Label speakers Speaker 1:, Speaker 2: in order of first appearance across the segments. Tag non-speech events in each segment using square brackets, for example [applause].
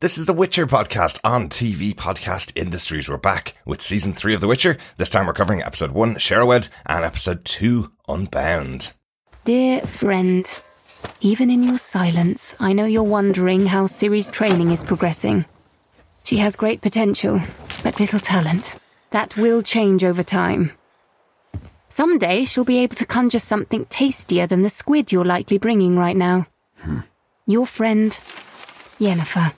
Speaker 1: This is the Witcher podcast on TV Podcast Industries. We're back with season three of The Witcher. This time we're covering episode one, Shaerrawedd, and episode two, Unbound.
Speaker 2: Dear friend, even in your silence, I know you're wondering how Ciri's training is progressing. She has great potential, but little talent. That will change over time. Someday she'll be able to conjure something tastier than the squid you're likely bringing right now. Hmm. Your friend, Yennefer.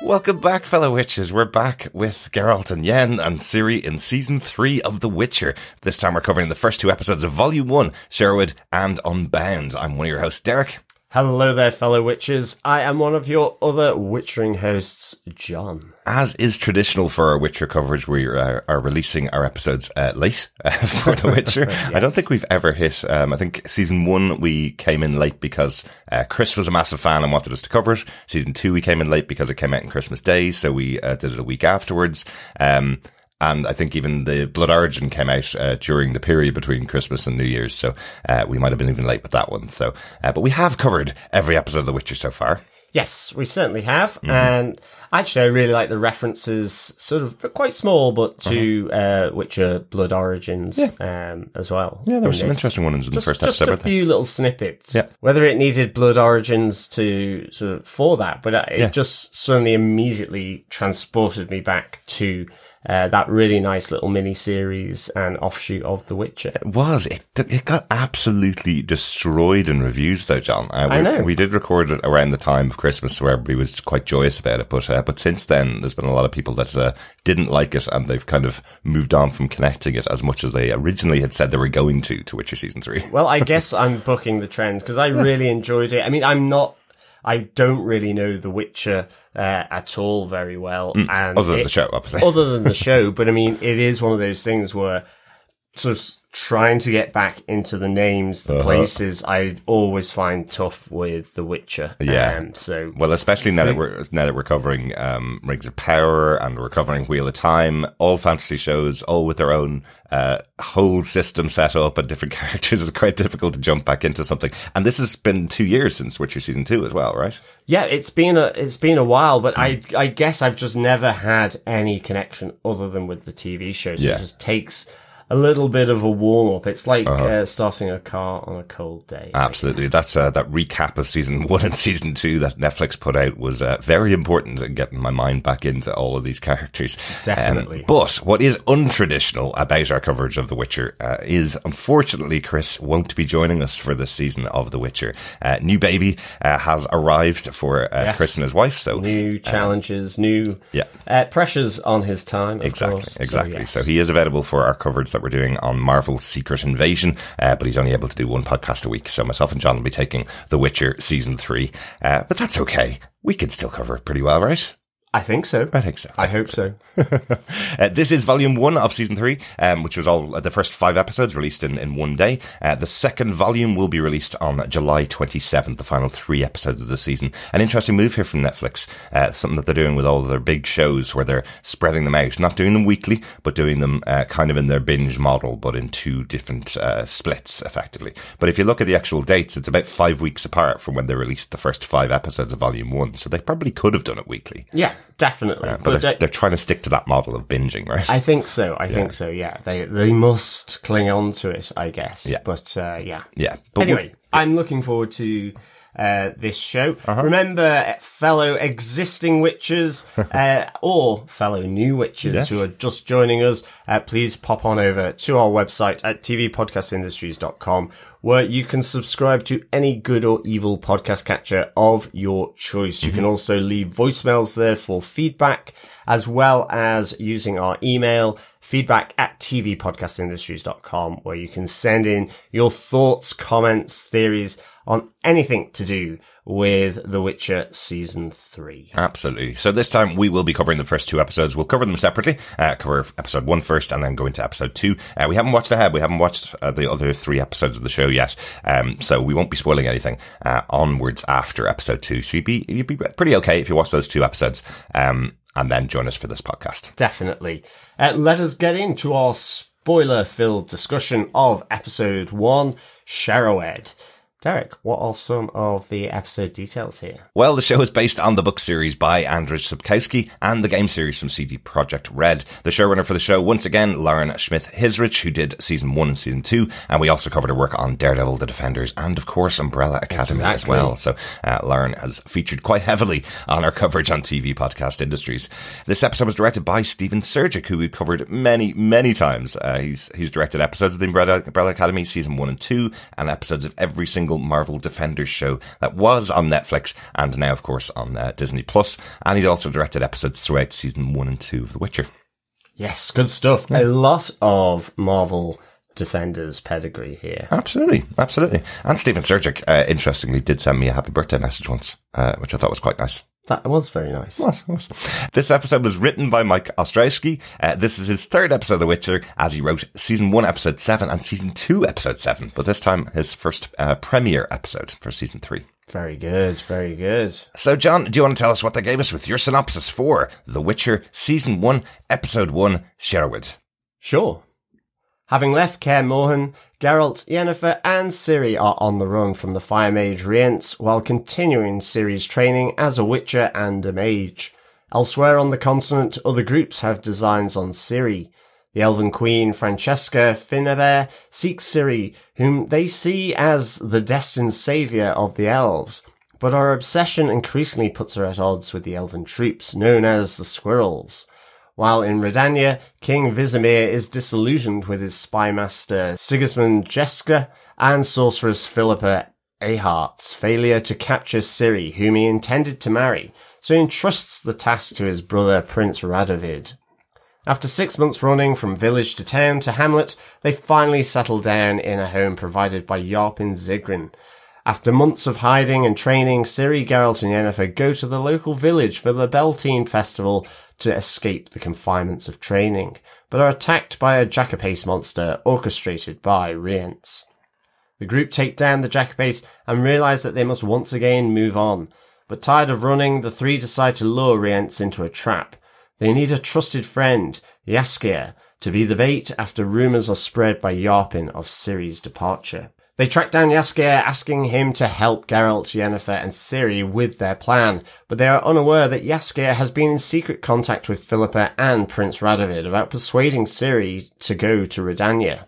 Speaker 1: Welcome back, fellow witches. We're back with Geralt and Yen and Ciri in season three of The Witcher. This time we're covering the first two episodes of volume one, Shaerrawedd and Unbound. I'm one of your hosts, Derek.
Speaker 3: Hello there, fellow witches. I am one of your other witchering hosts, John.
Speaker 1: As is traditional for our Witcher coverage, we are, are releasing our episodes uh, late uh, [laughs] for The Witcher. [laughs] I don't think we've ever hit. Um, I think season one we came in late because uh, Chris was a massive fan and wanted us to cover it. Season two we came in late because it came out on Christmas Day, so we uh, did it a week afterwards. Um, and I think even the Blood Origin came out uh, during the period between Christmas and New Year's, so uh, we might have been even late with that one. So, uh, but we have covered every episode of The Witcher so far.
Speaker 3: Yes, we certainly have. And actually, I really like the references, sort of quite small, but to uh, Witcher Blood Origins um, as well.
Speaker 1: Yeah, there were some interesting ones in
Speaker 3: just,
Speaker 1: the first
Speaker 3: just
Speaker 1: episode.
Speaker 3: a
Speaker 1: I think.
Speaker 3: few little snippets.
Speaker 1: Yeah.
Speaker 3: Whether it needed Blood Origins to sort of for that, but uh, it
Speaker 1: Yeah.
Speaker 3: just suddenly immediately transported me back to uh, that really nice little mini series and offshoot of The Witcher.
Speaker 1: It was. It it got absolutely destroyed in reviews, though, John. Uh, we,
Speaker 3: I know.
Speaker 1: We did record it around the time of Christmas, where everybody was quite joyous about it. But uh, but since then, there's been a lot of people that uh, didn't like it, and they've kind of moved on from connecting it as much as they originally had said they were going to to Witcher season three.
Speaker 3: Well, I [laughs] guess I'm booking the trend because I really enjoyed it. I mean, I'm not. I don't really know The Witcher uh, at all very well, and
Speaker 1: Mm, Other than
Speaker 3: it-
Speaker 1: the show, obviously.
Speaker 3: other than the [laughs] show. But I mean, it is one of those things where sort of trying to get back into the names, the
Speaker 1: Uh-huh.
Speaker 3: places I always find tough with The Witcher.
Speaker 1: Yeah.
Speaker 3: Um, so
Speaker 1: Well, especially now that we're now that we're covering um, Rings of Power and we're covering Wheel of Time, all fantasy shows, all with their own uh, whole system set up and different [laughs] characters, it's quite difficult to jump back into something. And this has been two years since Witcher season two as well, right?
Speaker 3: yeah, it's been a it's been a while, but I. I guess I've just never had any connection other than with the TV show. So
Speaker 1: Yeah.
Speaker 3: it just takes a little bit of a warm up. It's like uh starting a car on a cold day.
Speaker 1: Absolutely. That's uh, that recap of season one and [laughs] season two that Netflix put out was uh, very important in getting my mind back into all of these characters.
Speaker 3: Definitely.
Speaker 1: Um, but what is untraditional about our coverage of The Witcher uh, is, unfortunately, Chris won't be joining us for this season of The Witcher. Uh, new baby uh, has arrived for uh,
Speaker 3: Yes.
Speaker 1: Chris and his wife. So
Speaker 3: New challenges, new
Speaker 1: yeah.
Speaker 3: uh, pressures on his time. Of
Speaker 1: Exactly,
Speaker 3: course.
Speaker 1: exactly. So,
Speaker 3: yes.
Speaker 1: he is available for our coverage that we're doing on Marvel's Secret Invasion, uh, but he's only able to do one podcast a week. So myself and John will be taking The Witcher season three, uh, but that's okay. We can still cover it pretty well, right?
Speaker 3: I think so.
Speaker 1: I think so.
Speaker 3: I hope so. [laughs]
Speaker 1: Uh, this is volume one of season three, um, which was all uh, the first five episodes released in, in one day. Uh, the second volume will be released on July 27th, the final three episodes of the season. An interesting move here from Netflix, uh, something that they're doing with all of their big shows where they're spreading them out, not doing them weekly, but doing them uh, kind of in their binge model, but in two different uh, splits, effectively. But if you look at the actual dates, it's about five weeks apart from when they released the first five episodes of volume one, so they probably could have done it weekly.
Speaker 3: Yeah, definitely.
Speaker 1: But,
Speaker 3: but
Speaker 1: they're, they're trying to stick to that model of binging, right?
Speaker 3: I think so. I think so. Yeah, they they must cling on to it. I guess.
Speaker 1: Yeah.
Speaker 3: But uh, yeah.
Speaker 1: yeah. But
Speaker 3: Anyway, I'm looking forward to uh, this show.
Speaker 1: Uh-huh.
Speaker 3: Remember, fellow existing witches [laughs] uh, or fellow new witches
Speaker 1: Yes.
Speaker 3: who are just joining us, uh, please pop on over to our website at tvpodcastindustries.com where you can subscribe to any good or evil podcast catcher of your choice. You can mm-hmm. also leave voicemails there for feedback as well as using our email feedback at tvpodcastindustries.com where you can send in your thoughts, comments, theories on anything to do with The Witcher season three.
Speaker 1: Absolutely. So this time we will be covering the first two episodes. We'll cover them separately. Uh, cover episode one first, and then go into episode two. Uh, we haven't watched ahead. We haven't watched uh, the other three episodes of the show yet, um, so we won't be spoiling anything uh, onwards after episode two. So you'd be you'd be pretty okay if you watch those two episodes. Um, and then join us for this podcast.
Speaker 3: Definitely. Uh, let us get into our spoiler filled discussion of episode one, Shaerrawedd. Derek, what are some of the episode details here?
Speaker 1: Well, the show is based on the book series by Andrzej Sapkowski and the game series from CD Projekt Red. The showrunner for the show, once again, Lauren Schmidt-Hissrich, who did season one and season two, and we also covered her work on Daredevil, The Defenders, and of course Umbrella Academy exactly. as well. So uh, Lauren has featured quite heavily on our coverage on TV podcast industries. This episode was directed by Stephen Surjik, who we've covered many, many times. Uh, he's he's directed episodes of the Umbrella, Umbrella Academy season one and two, and episodes of every single single Marvel Defenders show that was on Netflix and now, of course, on uh, Disney Plus. And he's also directed episodes throughout season one and two of The Witcher.
Speaker 3: Yes, good stuff. Yeah. A lot of Marvel Defenders pedigree here.
Speaker 1: Absolutely, absolutely. And Stephen Surjik, uh, interestingly, did send me a happy birthday message once, uh, which I thought was quite nice.
Speaker 3: That was very nice.
Speaker 1: Was, was. This episode was written by Mike Ostrowski. Uh, this is his third episode of The Witcher, as he wrote season one, episode seven, and season two, episode seven. But this time, his first uh, premiere episode for season three.
Speaker 3: Very good, very good.
Speaker 1: So, John, do you want to tell us what they gave us with your synopsis for The Witcher season one, episode one, Shaerrawedd?
Speaker 3: Sure. Having left Kaer Morhen, Geralt, Yennefer, and Ciri are on the run from the Fire Mage Rience while continuing Ciri's training as a Witcher and a Mage. Elsewhere on the continent, other groups have designs on Ciri. The Elven Queen Francesca Findabair seeks Ciri, whom they see as the destined saviour of the elves, but her obsession increasingly puts her at odds with the elven troops known as the Squirrels. While in Redania, King Vizimir is disillusioned with his spymaster Sigismund Dijkstra and sorceress Philippa Eilhart's failure to capture Ciri, whom he intended to marry, so he entrusts the task to his brother Prince Radovid. After six months running from village to town to hamlet, they finally settle down in a home provided by Yarpen Zigrin. After months of hiding and training, Ciri, Geralt and Yennefer go to the local village for the Beltane festival to escape the confinements of training, but are attacked by a Jackapace monster orchestrated by Rience. The group take down the Jackapace and realize that they must once again move on, but tired of running, the three decide to lure Rience into a trap. They need a trusted friend, Jaskier, to be the bait after rumors are spread by Yarpen of Ciri's departure. They track down Jaskier, asking him to help Geralt, Yennefer, and Ciri with their plan, but they are unaware that Jaskier has been in secret contact with Philippa and Prince Radovid about persuading Ciri to go to Redania.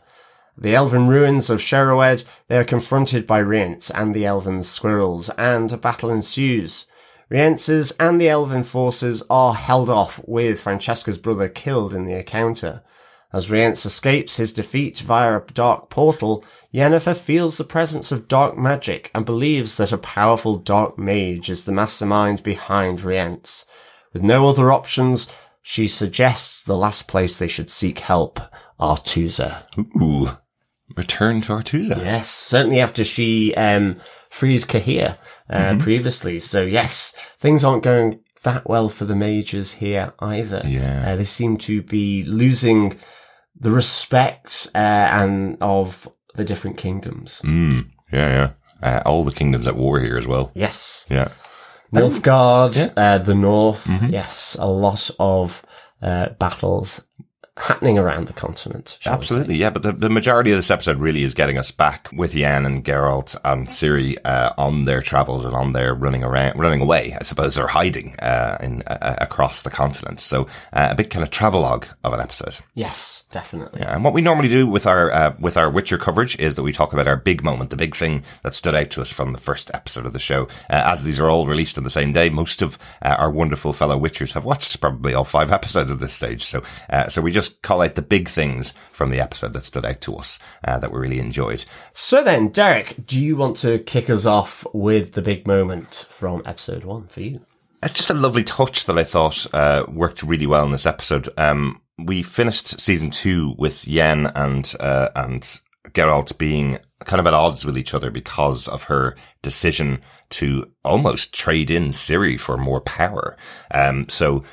Speaker 3: The elven ruins of Shaerrawedd, they are confronted by Rience and the elven squirrels, and a battle ensues. Rience's and the elven forces are held off with Francesca's brother killed in the encounter. As Rience escapes his defeat via a dark portal, Yennefer feels the presence of dark magic and believes that a powerful dark mage is the mastermind behind Rience. With no other options, she suggests the last place they should seek help, Aretuza.
Speaker 1: Ooh. Return to Aretuza.
Speaker 3: Yes, certainly after she um, freed Cahir uh, mm-hmm. previously. So yes, things aren't going that well for the mages here either.
Speaker 1: Yeah.
Speaker 3: Uh, they seem to be losing the respect uh, and of the different kingdoms.
Speaker 1: Mm, yeah, yeah. Uh, all the kingdoms at war here as well.
Speaker 3: Yes.
Speaker 1: Yeah.
Speaker 3: Nilfgaard, yeah. Uh, the north. Mm-hmm. Yes, a lot of uh, battles happening around the continent.
Speaker 1: Absolutely, yeah. But the, the majority of this episode really is getting us back with Yen and Geralt and Ciri uh, on their travels and on their running around, running away, I suppose, or hiding uh, in uh, across the continent. So uh, a bit kind of travelogue of an episode.
Speaker 3: Yes, definitely.
Speaker 1: Yeah, and what we normally do with our uh, with our Witcher coverage is that we talk about our big moment, the big thing that stood out to us from the first episode of the show. Uh, as these are all released on the same day, most of our wonderful fellow Witchers have watched probably all five episodes at this stage. So so we just call out the big things from the episode that stood out to us uh, that we really enjoyed.
Speaker 3: So then, Derek, do you want to kick us off with the big moment from episode one for you?
Speaker 1: It's just a lovely touch that I thought uh, worked really well in this episode. Um, we finished season two with Yen and uh, and Geralt being kind of at odds with each other because of her decision to almost trade in Ciri for more power. Um, so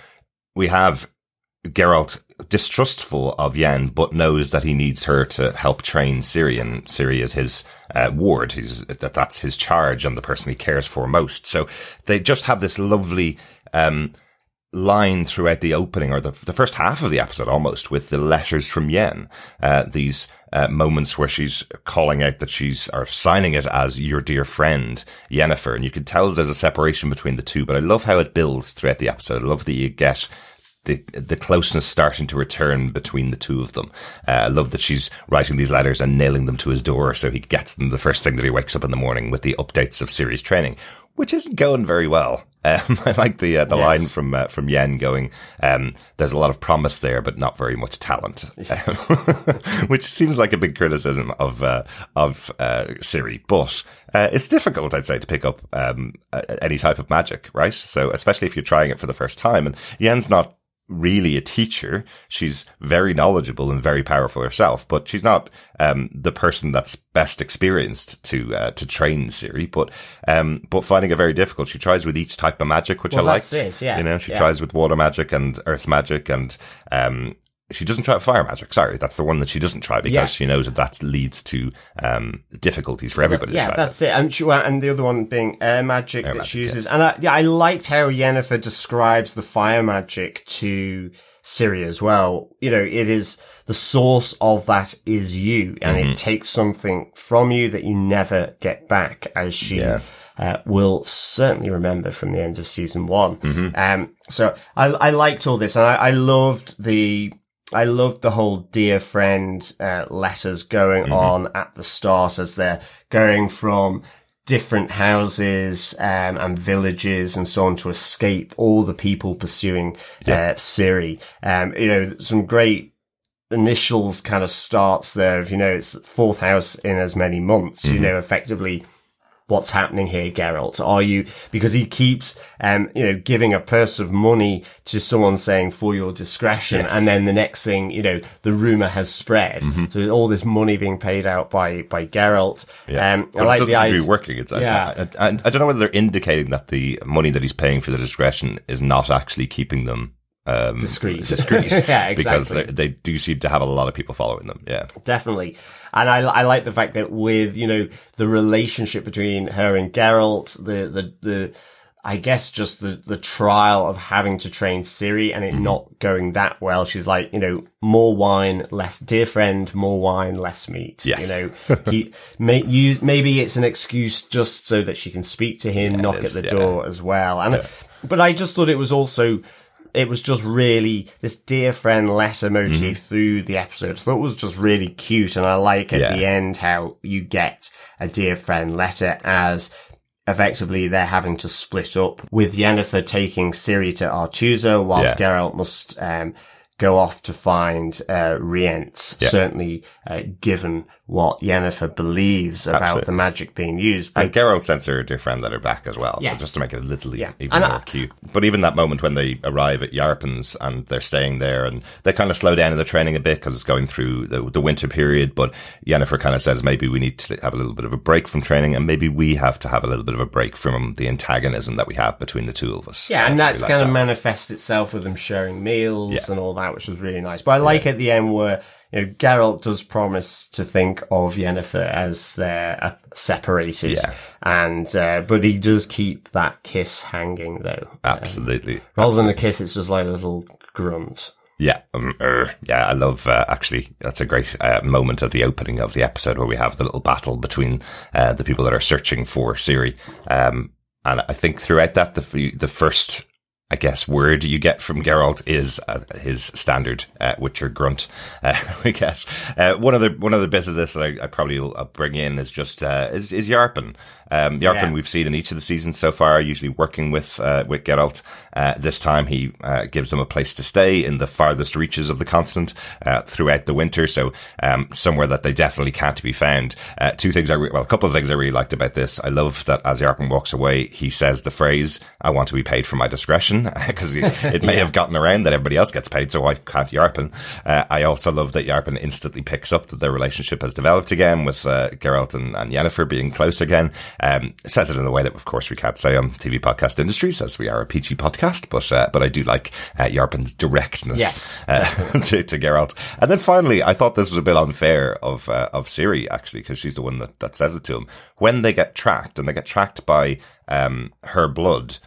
Speaker 1: we have Geralt distrustful of Yen, but knows that he needs her to help train Ciri, and Ciri is his uh, ward. He's that that's his charge and the person he cares for most. So they just have this lovely um, line throughout the opening or the, the first half of the episode almost with the letters from Yen. Uh, these uh, moments where she's calling out that she's or signing it as your dear friend Yennefer, and you can tell there's a separation between the two. But I love how it builds throughout the episode. I love that you get the the closeness starting to return between the two of them. Uh, I love that she's writing these letters and nailing them to his door so he gets them the first thing that he wakes up in the morning with the updates of Ciri's training, which isn't going very well. Um, [laughs] I like the uh, the yes. line from uh, from Yen going, um, "There's a lot of promise there, but not very much talent," [laughs] which seems like a big criticism of uh, of uh, Ciri. But uh, it's difficult, I'd say, to pick up um, any type of magic, right? So especially if you're trying it for the first time, and Yen's not really a teacher. She's very knowledgeable and very powerful herself, but she's not um, the person that's best experienced to uh, to train Ciri. But um, but finding it very difficult. She tries with each type of magic, which
Speaker 3: well,
Speaker 1: I like.
Speaker 3: Yeah.
Speaker 1: You know, she
Speaker 3: yeah.
Speaker 1: tries with water magic and earth magic and um, she doesn't try fire magic. Sorry, that's the one that she doesn't try because yeah. she knows that that leads to um, difficulties for everybody.
Speaker 3: Yeah,
Speaker 1: that
Speaker 3: that's
Speaker 1: it.
Speaker 3: it. And, she, and the other one being air magic air that magic, she uses. Yes. And I, yeah, I liked how Yennefer describes the fire magic to Ciri as well. You know, it is the source of that is you, and mm-hmm. it takes something from you that you never get back, as she. Yeah. Uh, will certainly remember from the end of season one. Mm-hmm. Um, so I, I liked all this and I, I loved the I loved the whole dear friend uh, letters going mm-hmm. on at the start as they're going from different houses um, and villages and so on to escape all the people pursuing yeah. uh, Ciri. Um, you know, some great initials kind of starts there of, you know, it's fourth house in as many months, mm-hmm. you know, effectively what's happening here, Geralt? Are you, because he keeps, um, you know, giving a purse of money to someone saying for your discretion. Yes. And then the next thing, you know, the rumor has spread. Mm-hmm. So all this money being paid out by, by Geralt.
Speaker 1: Yeah. Um, I like it the idea. working. It's, yeah. I, I, I, don't know whether they're indicating that the money that he's paying for the discretion is not actually keeping them um,
Speaker 3: discreet.
Speaker 1: discreet. [laughs]
Speaker 3: yeah, exactly.
Speaker 1: Because they do seem to have a lot of people following them. Yeah,
Speaker 3: definitely. And I, I like the fact that with you know the relationship between her and Geralt, the the the I guess just the, the trial of having to train Ciri and it mm-hmm. not going that well. She's like, you know, more wine, less dear friend, more wine, less meat.
Speaker 1: Yes.
Speaker 3: You know, [laughs] he may use, maybe it's an excuse just so that she can speak to him, yeah, knock at the yeah. door as well. And, yeah. but I just thought it was also it was just really this dear friend letter motif mm-hmm. through the episode. I thought it was just really cute. And I like at yeah. the end how you get a dear friend letter as effectively they're having to split up with Yennefer taking Ciri to Aretuza whilst yeah. Geralt must, um, go off to find, uh, Rience. Yeah. Certainly, uh, given what Yennefer believes about Absolutely. the magic being used.
Speaker 1: But and Geralt sends her dear friend letter back as well. Yes. So just to make it a little yeah. even and more I, cute. But even that moment when they arrive at Yarpen's and they're staying there and they kind of slow down in the training a bit because it's going through the, the winter period. But Yennefer kind of says maybe we need to have a little bit of a break from training and maybe we have to have a little bit of a break from the antagonism that we have between the two of us.
Speaker 3: Yeah. And that's like kind that. of manifests itself with them sharing meals yeah. and all that, which was really nice. But I like yeah. at the end where you know, Geralt does promise to think of Yennefer as they're uh, separated, yeah. and uh, but he does keep that kiss hanging though.
Speaker 1: Absolutely.
Speaker 3: Um, rather
Speaker 1: Absolutely.
Speaker 3: than a kiss, it's just like a little grunt.
Speaker 1: Yeah, um, er, yeah, I love. Uh, actually, that's a great uh, moment of the opening of the episode where we have the little battle between uh, the people that are searching for Ciri. Um, and I think throughout that, the the first I guess word you get from Geralt is uh, his standard uh, Witcher grunt. Uh, [laughs] we get uh, one other one other bit of this that I, I probably will bring in is just uh, is, is Yarpen. Um, Yarpen yeah. we've seen in each of the seasons so far, usually working with uh, with Geralt. Uh, this time he uh, gives them a place to stay in the farthest reaches of the continent uh, throughout the winter, so um, somewhere that they definitely can't be found. Uh, two things I re- well, a couple of things I really liked about this. I love that as Yarpen walks away, he says the phrase "I want to be paid for my discretion" [laughs] because it may yeah. have gotten around that everybody else gets paid, so why can't Yarpen Yarpen. Uh, I also love that Yarpen instantly picks up that their relationship has developed again with uh, Geralt and, and Yennefer being close again. Um, says it in a way that, of course, we can't say on TV podcast industries as we are a PG podcast, but uh, but I do like uh, Yarpen's directness
Speaker 3: Yes,
Speaker 1: uh, [laughs] to, to Geralt. And then finally, I thought this was a bit unfair of uh, of Ciri actually because she's the one that, that says it to him when they get tracked and they get tracked by um, her blood.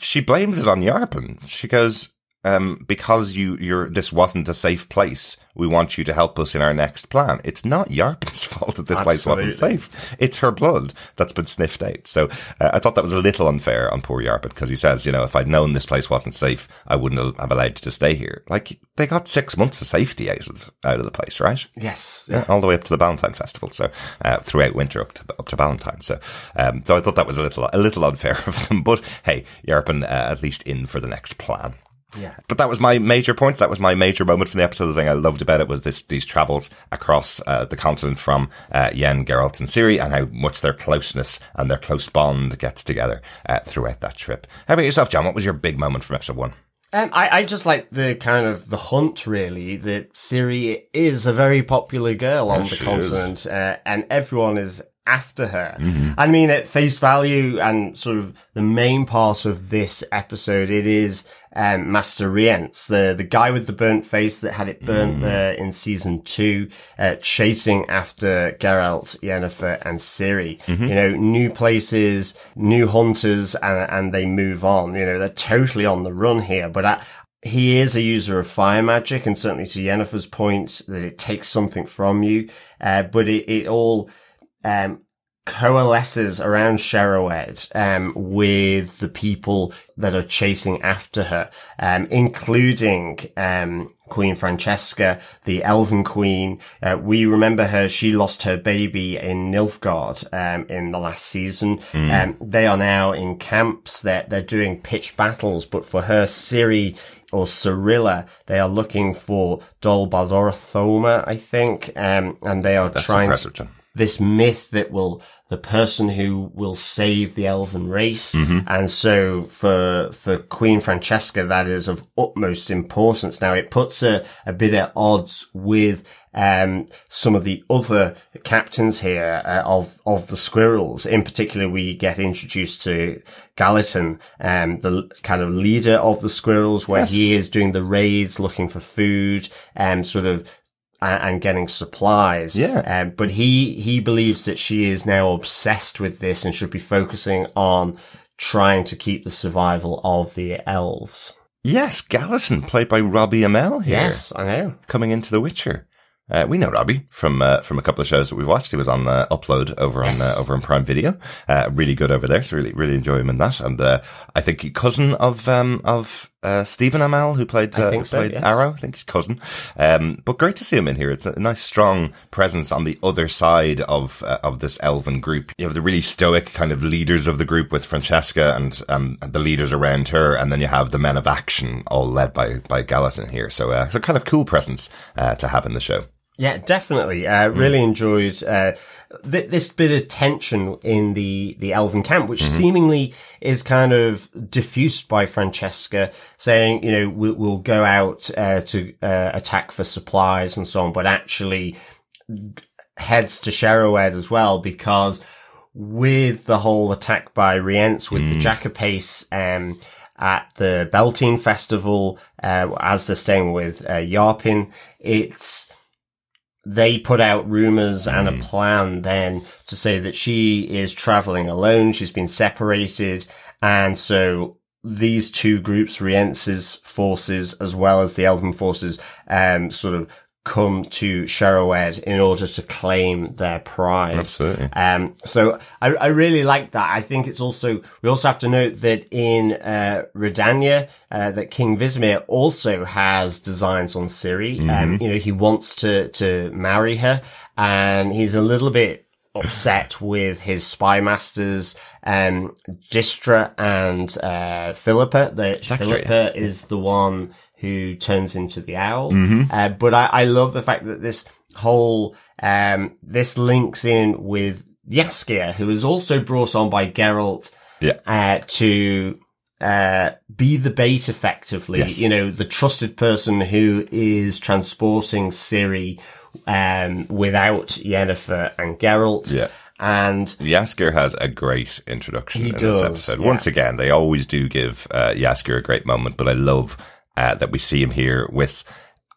Speaker 1: She blames it on Yarpen. She goes, um, because you, you're, this wasn't a safe place. We want you to help us in our next plan. It's not Yarpen's [laughs] fault that this place wasn't safe. It's her blood that's been sniffed out. So uh, I thought that was a little unfair on poor Yarpen because he says, you know, if I'd known this place wasn't safe, I wouldn't have allowed you to stay here. Like they got six months of safety out of out of the place, right?
Speaker 3: Yes.
Speaker 1: Yeah, all the way up to the Valentine Festival. So uh, throughout winter up to up to Valentine. So um, so I thought that was a little a little unfair [laughs] of them. But hey, Yarpen uh, at least in for the next plan.
Speaker 3: Yeah.
Speaker 1: But that was my major point. That was my major moment from the episode. The thing I loved about it was this these travels across uh, the continent from uh, Yen, Geralt, and Ciri and how much their closeness and their close bond gets together uh, throughout that trip. How about yourself, John? What was your big moment from episode one?
Speaker 3: Um, I, I just like the kind of the hunt, really. That Ciri is a very popular girl on
Speaker 1: Yes,
Speaker 3: the continent, uh, and everyone is after her.
Speaker 1: Mm-hmm.
Speaker 3: I mean, at face value, and sort of the main part of this episode, it is um, Master Rience, the the guy with the burnt face that had it burnt
Speaker 1: Mm-hmm.
Speaker 3: there in season two, uh, chasing after Geralt, Yennefer, and Ciri.
Speaker 1: Mm-hmm.
Speaker 3: You know, new places, new hunters, and and they move on. You know, they're totally on the run here, but. I, he is a user of fire magic, and certainly to Yennefer's point that it takes something from you, uh, but it, it all um, coalesces around Shaerrawedd um, with the people that are chasing after her, um, including um, Queen Francesca, the Elven Queen. Uh, we remember her; she lost her baby in Nilfgaard um, in the last season. Um, they are now in camps. They're they're doing pitch battles, but for her, Ciri or Cyrilla, they are looking for Dol Baldorthoma, I think, um, and they are
Speaker 1: That's
Speaker 3: trying to. This myth that will the person who will save the elven race. And so for for queen francesca that is of utmost importance. Now it puts her a bit at odds with um, some of the other captains here uh, of of the squirrels. In particular we get introduced to Gallatin, um, the kind of leader of the squirrels where
Speaker 1: Yes.
Speaker 3: he is doing the raids looking for food and sort of and, and getting supplies.
Speaker 1: Yeah.
Speaker 3: Um, but he, he believes that she is now obsessed with this and should be focusing on trying to keep the survival of the elves.
Speaker 1: Yes, Gallatin, played by Robbie Amell here.
Speaker 3: Yes, I know.
Speaker 1: coming into The Witcher. Uh, we know Robbie from uh, from a couple of shows that we've watched. He was on uh, Upload over on
Speaker 3: Yes.
Speaker 1: uh, over on Prime Video. Uh, really good over there. So really really enjoy him in that. And uh, I think cousin of um of uh, Stephen Amell who played uh, who
Speaker 3: so,
Speaker 1: played
Speaker 3: yes.
Speaker 1: Arrow. I think he's cousin. Um, but great to see him in here. It's a nice strong presence on the other side of uh, of this elven group. You have the really stoic kind of leaders of the group with Francesca and um, the leaders around her, and then you have the men of action all led by by Gallatin here. So uh, so kind of cool presence uh, to have in the show.
Speaker 3: Yeah, definitely. Uh, really enjoyed uh, th- this bit of tension in the the elven camp, which seemingly is kind of diffused by Francesca, saying, you know, we- we'll go out uh, to uh, attack for supplies and so on, but actually heads to Shaerrawedd as well because with the whole attack by Rience with the Jackapace um, at the Beltane Festival, uh, as they're staying with uh, Yarpen, it's they put out rumors and a plan then to say that she is traveling alone. She's been separated. And so these two groups, Rience's forces as well as the Elven forces, um, sort of come to Shaerrawedd in order to claim their prize.
Speaker 1: Absolutely.
Speaker 3: Um, so I, I really like that. I think it's also, we also have to note that in, uh, Redania, uh, that King Vizimir also has designs on Ciri. Um, you know, he wants to, to marry her and he's a little bit upset [laughs] with his spy masters, um, Dijkstra and, uh, Philippa. The. Philippa is the one who turns into the owl. Uh, but I, I love the fact that this whole, um, this links in with Jaskier, who is also brought on by Geralt,
Speaker 1: Yeah.
Speaker 3: uh, to, uh, be the bait effectively.
Speaker 1: Yes.
Speaker 3: You know, the trusted person who is transporting Ciri, um, without Yennefer and Geralt.
Speaker 1: Yeah.
Speaker 3: And
Speaker 1: Jaskier has a great introduction in
Speaker 3: does,
Speaker 1: this episode.
Speaker 3: yeah.
Speaker 1: Once again, they always do give uh, Jaskier a great moment, but I love uh, that we see him here with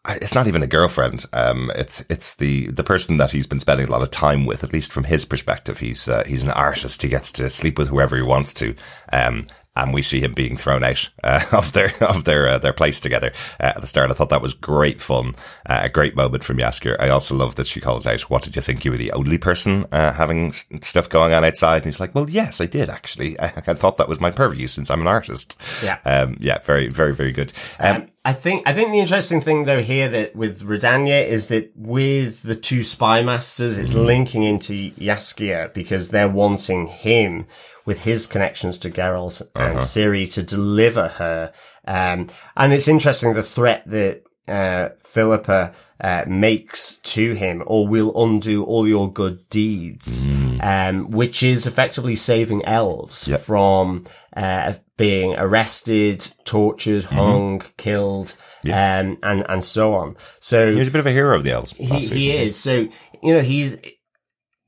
Speaker 1: it's not even a girlfriend. Um, it's it's the the person that he's been spending a lot of time with. At least from his perspective, he's uh, he's an artist. He gets to sleep with whoever he wants to. Um, and we see him being thrown out uh, [laughs] of their of their uh, their place together uh, at the start. I thought that was great fun, uh, a great moment from Jaskier. I also love that she calls out, "What did you think? You were the only person uh, having s- stuff going on outside?" And he's like, "Well, yes, I did actually. [laughs] I, I thought that was my purview since I'm an artist."
Speaker 3: Yeah.
Speaker 1: um, yeah, very, very, very good. Um,
Speaker 3: Um, I think I think the interesting thing though here that with Redania is that with the two spy masters, it's linking into Jaskier because they're wanting him with his connections to Geralt and Ciri to deliver her. Um, and it's interesting the threat that uh, Philippa uh, makes to him, or will undo all your good deeds, um, which is effectively saving elves
Speaker 1: Yep.
Speaker 3: from uh, being arrested, tortured, hung, killed, um, and and so on. So
Speaker 1: he's a bit of a hero of the elves.
Speaker 3: he, he is. So you know he's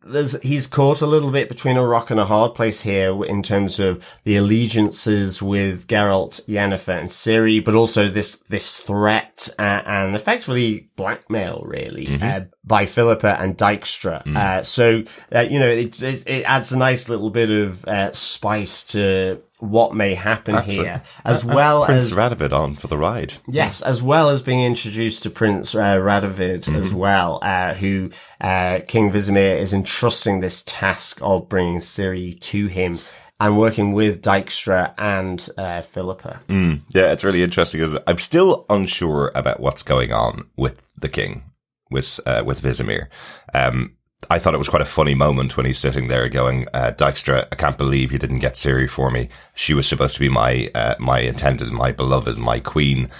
Speaker 3: there's he's caught a little bit between a rock and a hard place here in terms of the allegiances with Geralt, Yennefer, and Ciri, but also this this threat uh, and effectively blackmail, really, uh, by Philippa and Dijkstra. Uh, so uh, you know it, it it adds a nice little bit of uh, spice to what may happen here, as well
Speaker 1: Prince
Speaker 3: as
Speaker 1: Radovid on for the ride.
Speaker 3: Yes, as well as being introduced to Prince uh, Radovid as well, uh, who uh, King Vizimir is entrusting this task of bringing Ciri to him and working with Dijkstra and uh, Philippa.
Speaker 1: Yeah, it's really interesting. Is I'm still unsure about what's going on with the king, with uh, with Vizimir. Um, I thought it was quite a funny moment when he's sitting there going, uh, "Dijkstra, I can't believe you didn't get Ciri for me. She was supposed to be my uh, my intended, my beloved, my queen."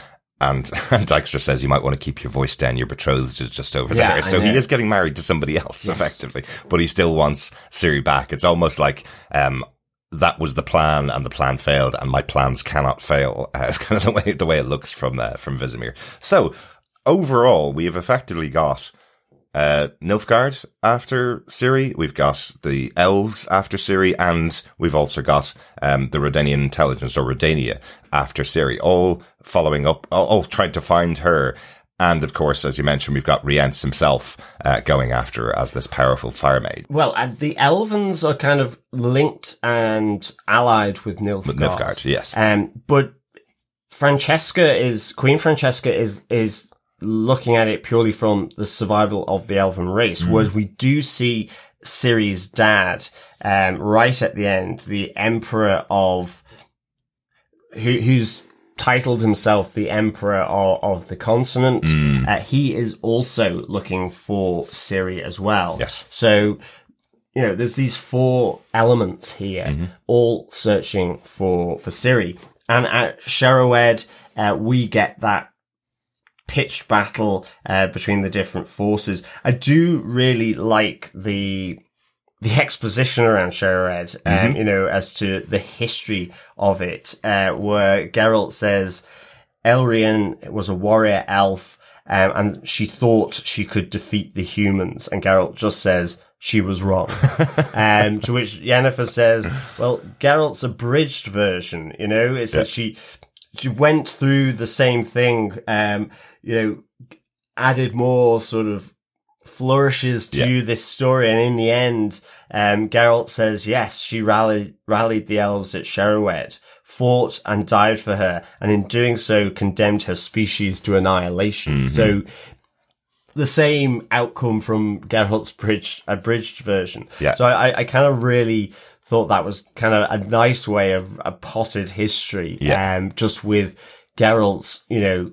Speaker 1: And, [laughs] and Dijkstra says you might want to keep your voice down. Your betrothed is just over
Speaker 3: Yeah,
Speaker 1: there. So he is getting married to somebody else, effectively, but he still wants Ciri back. It's almost like um, that was the plan and the plan failed and my plans cannot fail. [laughs] Uh, it's kind of the way, the way it looks from, uh, from Vizimir. So overall, we have effectively got, uh, Nilfgaard after Ciri. We've got the elves after Ciri and we've also got, um, the Redanian intelligence or Redania after Ciri, all following up, all, all trying to find her. And of course, as you mentioned, we've got Rience himself, uh, going after her as this powerful fire maid.
Speaker 3: Well, and the Elvens are kind of linked and allied with Nilfgaard.
Speaker 1: Nilfgaard, yes.
Speaker 3: Um, but Francesca is Queen Francesca is is looking at it purely from the survival of the elven race, whereas we do see Ciri's dad um, right at the end, the Emperor of who, who's titled himself the Emperor of, of the continent. Uh, he is also looking for Ciri as well.
Speaker 1: Yes.
Speaker 3: So you know, there's these four elements here, all searching for for Ciri. And at Shaerrawedd, uh, we get that pitched battle uh, between the different forces. I do really like the the exposition around Shaerrawedd, um, you know, as to the history of it, uh, where Geralt says Elrian was a warrior elf, um, and she thought she could defeat the humans, and Geralt just says she was wrong. [laughs] um, to which Yennefer says, "Well, Geralt's abridged version, you know, is that she she went through the same thing, um, you know, added more sort of flourishes to this story, and in the end, um, Geralt says, yes, she rallied rallied the elves at Shaerrawedd, fought and died for her, and in doing so, condemned her species to annihilation. So." The same outcome from Geralt's bridged, abridged version.
Speaker 1: Yeah.
Speaker 3: So I, I kind of really thought that was kind of a nice way of a potted history.
Speaker 1: Yeah.
Speaker 3: Um, just with Geralt's, you know,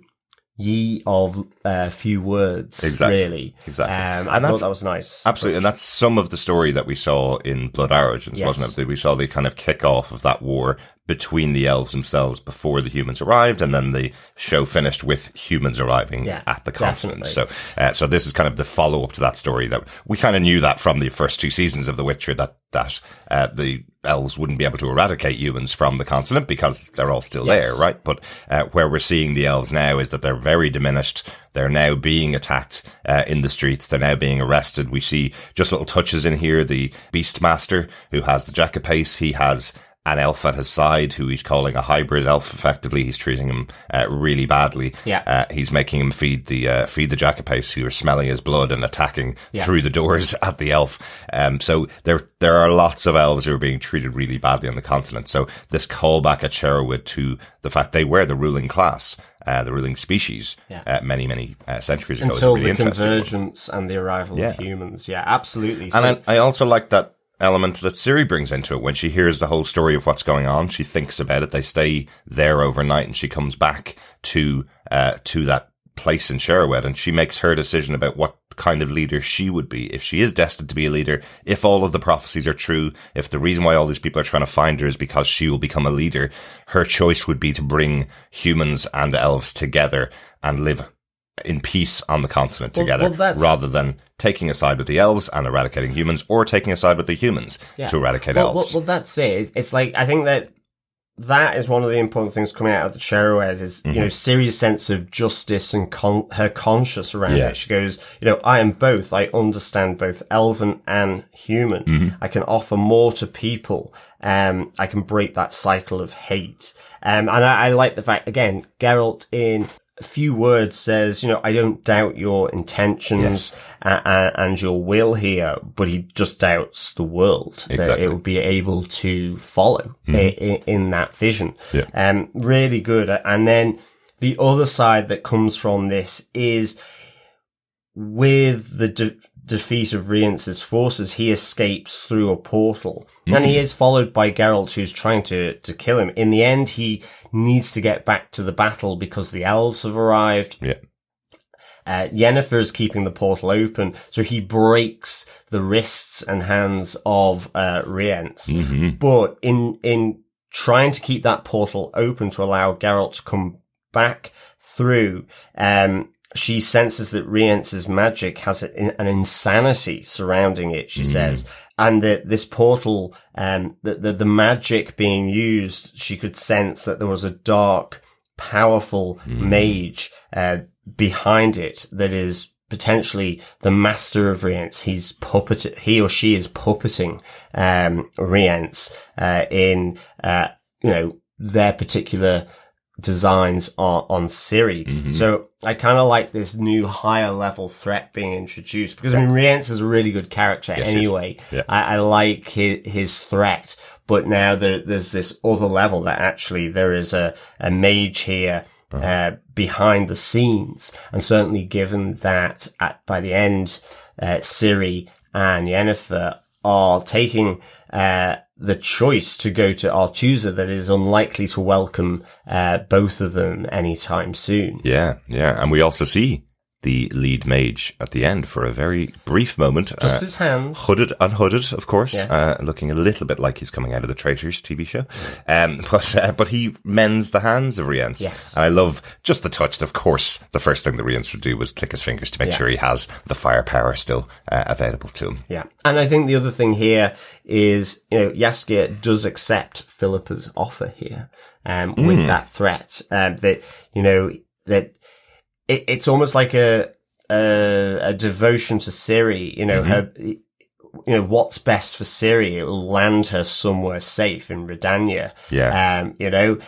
Speaker 3: ye of uh, few words,
Speaker 1: Exactly.
Speaker 3: really.
Speaker 1: Exactly.
Speaker 3: Um, I
Speaker 1: And
Speaker 3: thought that was nice.
Speaker 1: Absolutely, and that's some of the story that we saw in Blood Origins,
Speaker 3: Yes.
Speaker 1: wasn't it? We saw the kind of kick off of that war between the elves themselves before the humans arrived, and then the show finished with humans arriving
Speaker 3: Yeah,
Speaker 1: at the continent.
Speaker 3: definitely.
Speaker 1: So, uh, so this is kind of the follow up to that story that we kind of knew that from the first two seasons of The Witcher that that uh, the elves wouldn't be able to eradicate humans from the continent because they're all still
Speaker 3: Yes.
Speaker 1: there, right? But uh, where we're seeing the elves now is that they're very diminished. They're now being attacked uh, in the streets. They're now being arrested. We see just little touches in here. The Beastmaster, who has the Jackapace, he has an elf at his side who he's calling a hybrid elf. Effectively, he's treating him uh, really badly.
Speaker 3: Yeah.
Speaker 1: Uh, he's making him feed the uh, feed the Jackapace, who are smelling his blood and attacking
Speaker 3: Yeah.
Speaker 1: through the doors [laughs] at the elf. Um, so there there are lots of elves who are being treated really badly on the continent. So this callback at Shaerrawedd to the fact they were the ruling class, uh, the ruling species,
Speaker 3: Yeah.
Speaker 1: uh, many many uh, centuries ago.
Speaker 3: Until
Speaker 1: really
Speaker 3: the
Speaker 1: interesting one.
Speaker 3: convergence and the arrival
Speaker 1: Yeah.
Speaker 3: of humans. Yeah, absolutely. So,
Speaker 1: And I, I also like that element that Ciri brings into it when she hears the whole story of what's going on. She thinks about it. They stay there overnight, and she comes back to uh, to that place in Shaerrawedd, and she makes her decision about what kind of leader she would be if she is destined to be a leader. If all of the prophecies are true, if the reason why all these people are trying to find her is because she will become a leader, her choice would be to bring humans and elves together and live in peace on the continent
Speaker 3: Well-
Speaker 1: together
Speaker 3: well,
Speaker 1: rather than taking a side with the elves and eradicating humans or taking a side with the humans
Speaker 3: Yeah.
Speaker 1: to eradicate
Speaker 3: well, well,
Speaker 1: elves.
Speaker 3: well, that's it. It's like I think that that is one of the important things coming out of the Shaerrawedd is
Speaker 1: Mm-hmm.
Speaker 3: you know serious sense of justice and con- her conscience around
Speaker 1: Yeah.
Speaker 3: it. She goes, you know, I am both. I understand both elven and human.
Speaker 1: Mm-hmm.
Speaker 3: I can offer more to people. Um, I can break that cycle of hate. Um, and I, I like the fact again, Geralt in a few words says, you know, I don't doubt your intentions a- a- and your will here, but he just doubts the world that it will be able to follow i- i- in, that vision.
Speaker 1: Yeah.
Speaker 3: Um, really good. And then the other side that comes from this is with the de- defeat of Rience's forces, he escapes through a portal. And he is followed by Geralt, who's trying to, to kill him. In the end, he needs to get back to the battle because the elves have arrived.
Speaker 1: yeah.
Speaker 3: Uh, Yennefer is keeping the portal open, so he breaks the wrists and hands of uh, Rience.
Speaker 1: hmm
Speaker 3: But in in trying to keep that portal open to allow Geralt to come back through, um, she senses that Rience's magic has a, an insanity surrounding it. She says, and that this portal, um, the, the the magic being used, she could sense that there was a dark, powerful mage uh, behind it that is potentially the master of Rience. He's puppet, he or she is puppeting, um, Rience, uh, in, uh, you know, their particular designs on, on Ciri.
Speaker 1: Mm-hmm.
Speaker 3: So I kind of like this new higher level threat being introduced because I mean, Rience is a really good character
Speaker 1: Yes,
Speaker 3: anyway.
Speaker 1: Yeah.
Speaker 3: I, I like his, his threat, but now there, there's this other level that actually there is a, a mage here
Speaker 1: Uh-huh.
Speaker 3: uh, behind the scenes. And certainly given that at, by the end, uh, Ciri and Yennefer are taking, uh, the choice to go to Aretuza that is unlikely to welcome, uh, both of them anytime soon.
Speaker 1: Yeah, yeah. And we also see the lead mage at the end for a very brief moment.
Speaker 3: Just
Speaker 1: uh,
Speaker 3: his hands.
Speaker 1: Hooded, unhooded, of course,
Speaker 3: Yes.
Speaker 1: uh, looking a little bit like he's coming out of the Traitors TV show. Um, [laughs] but, uh, but he mends the hands of Rience.
Speaker 3: Yes.
Speaker 1: And I love just the touch. Of course, the first thing that Rience would do was click his fingers to make
Speaker 3: Yeah.
Speaker 1: sure he has the firepower still uh, available to him.
Speaker 3: Yeah. And I think the other thing here is, you know, Jaskier does accept Philippa's offer here, um, with that threat, um, that, you know, that it, it's almost like a, a, a devotion to Ciri, you know, her, you know, what's best for Ciri? It will land her somewhere safe in Redania.
Speaker 1: Yeah.
Speaker 3: Um, you know,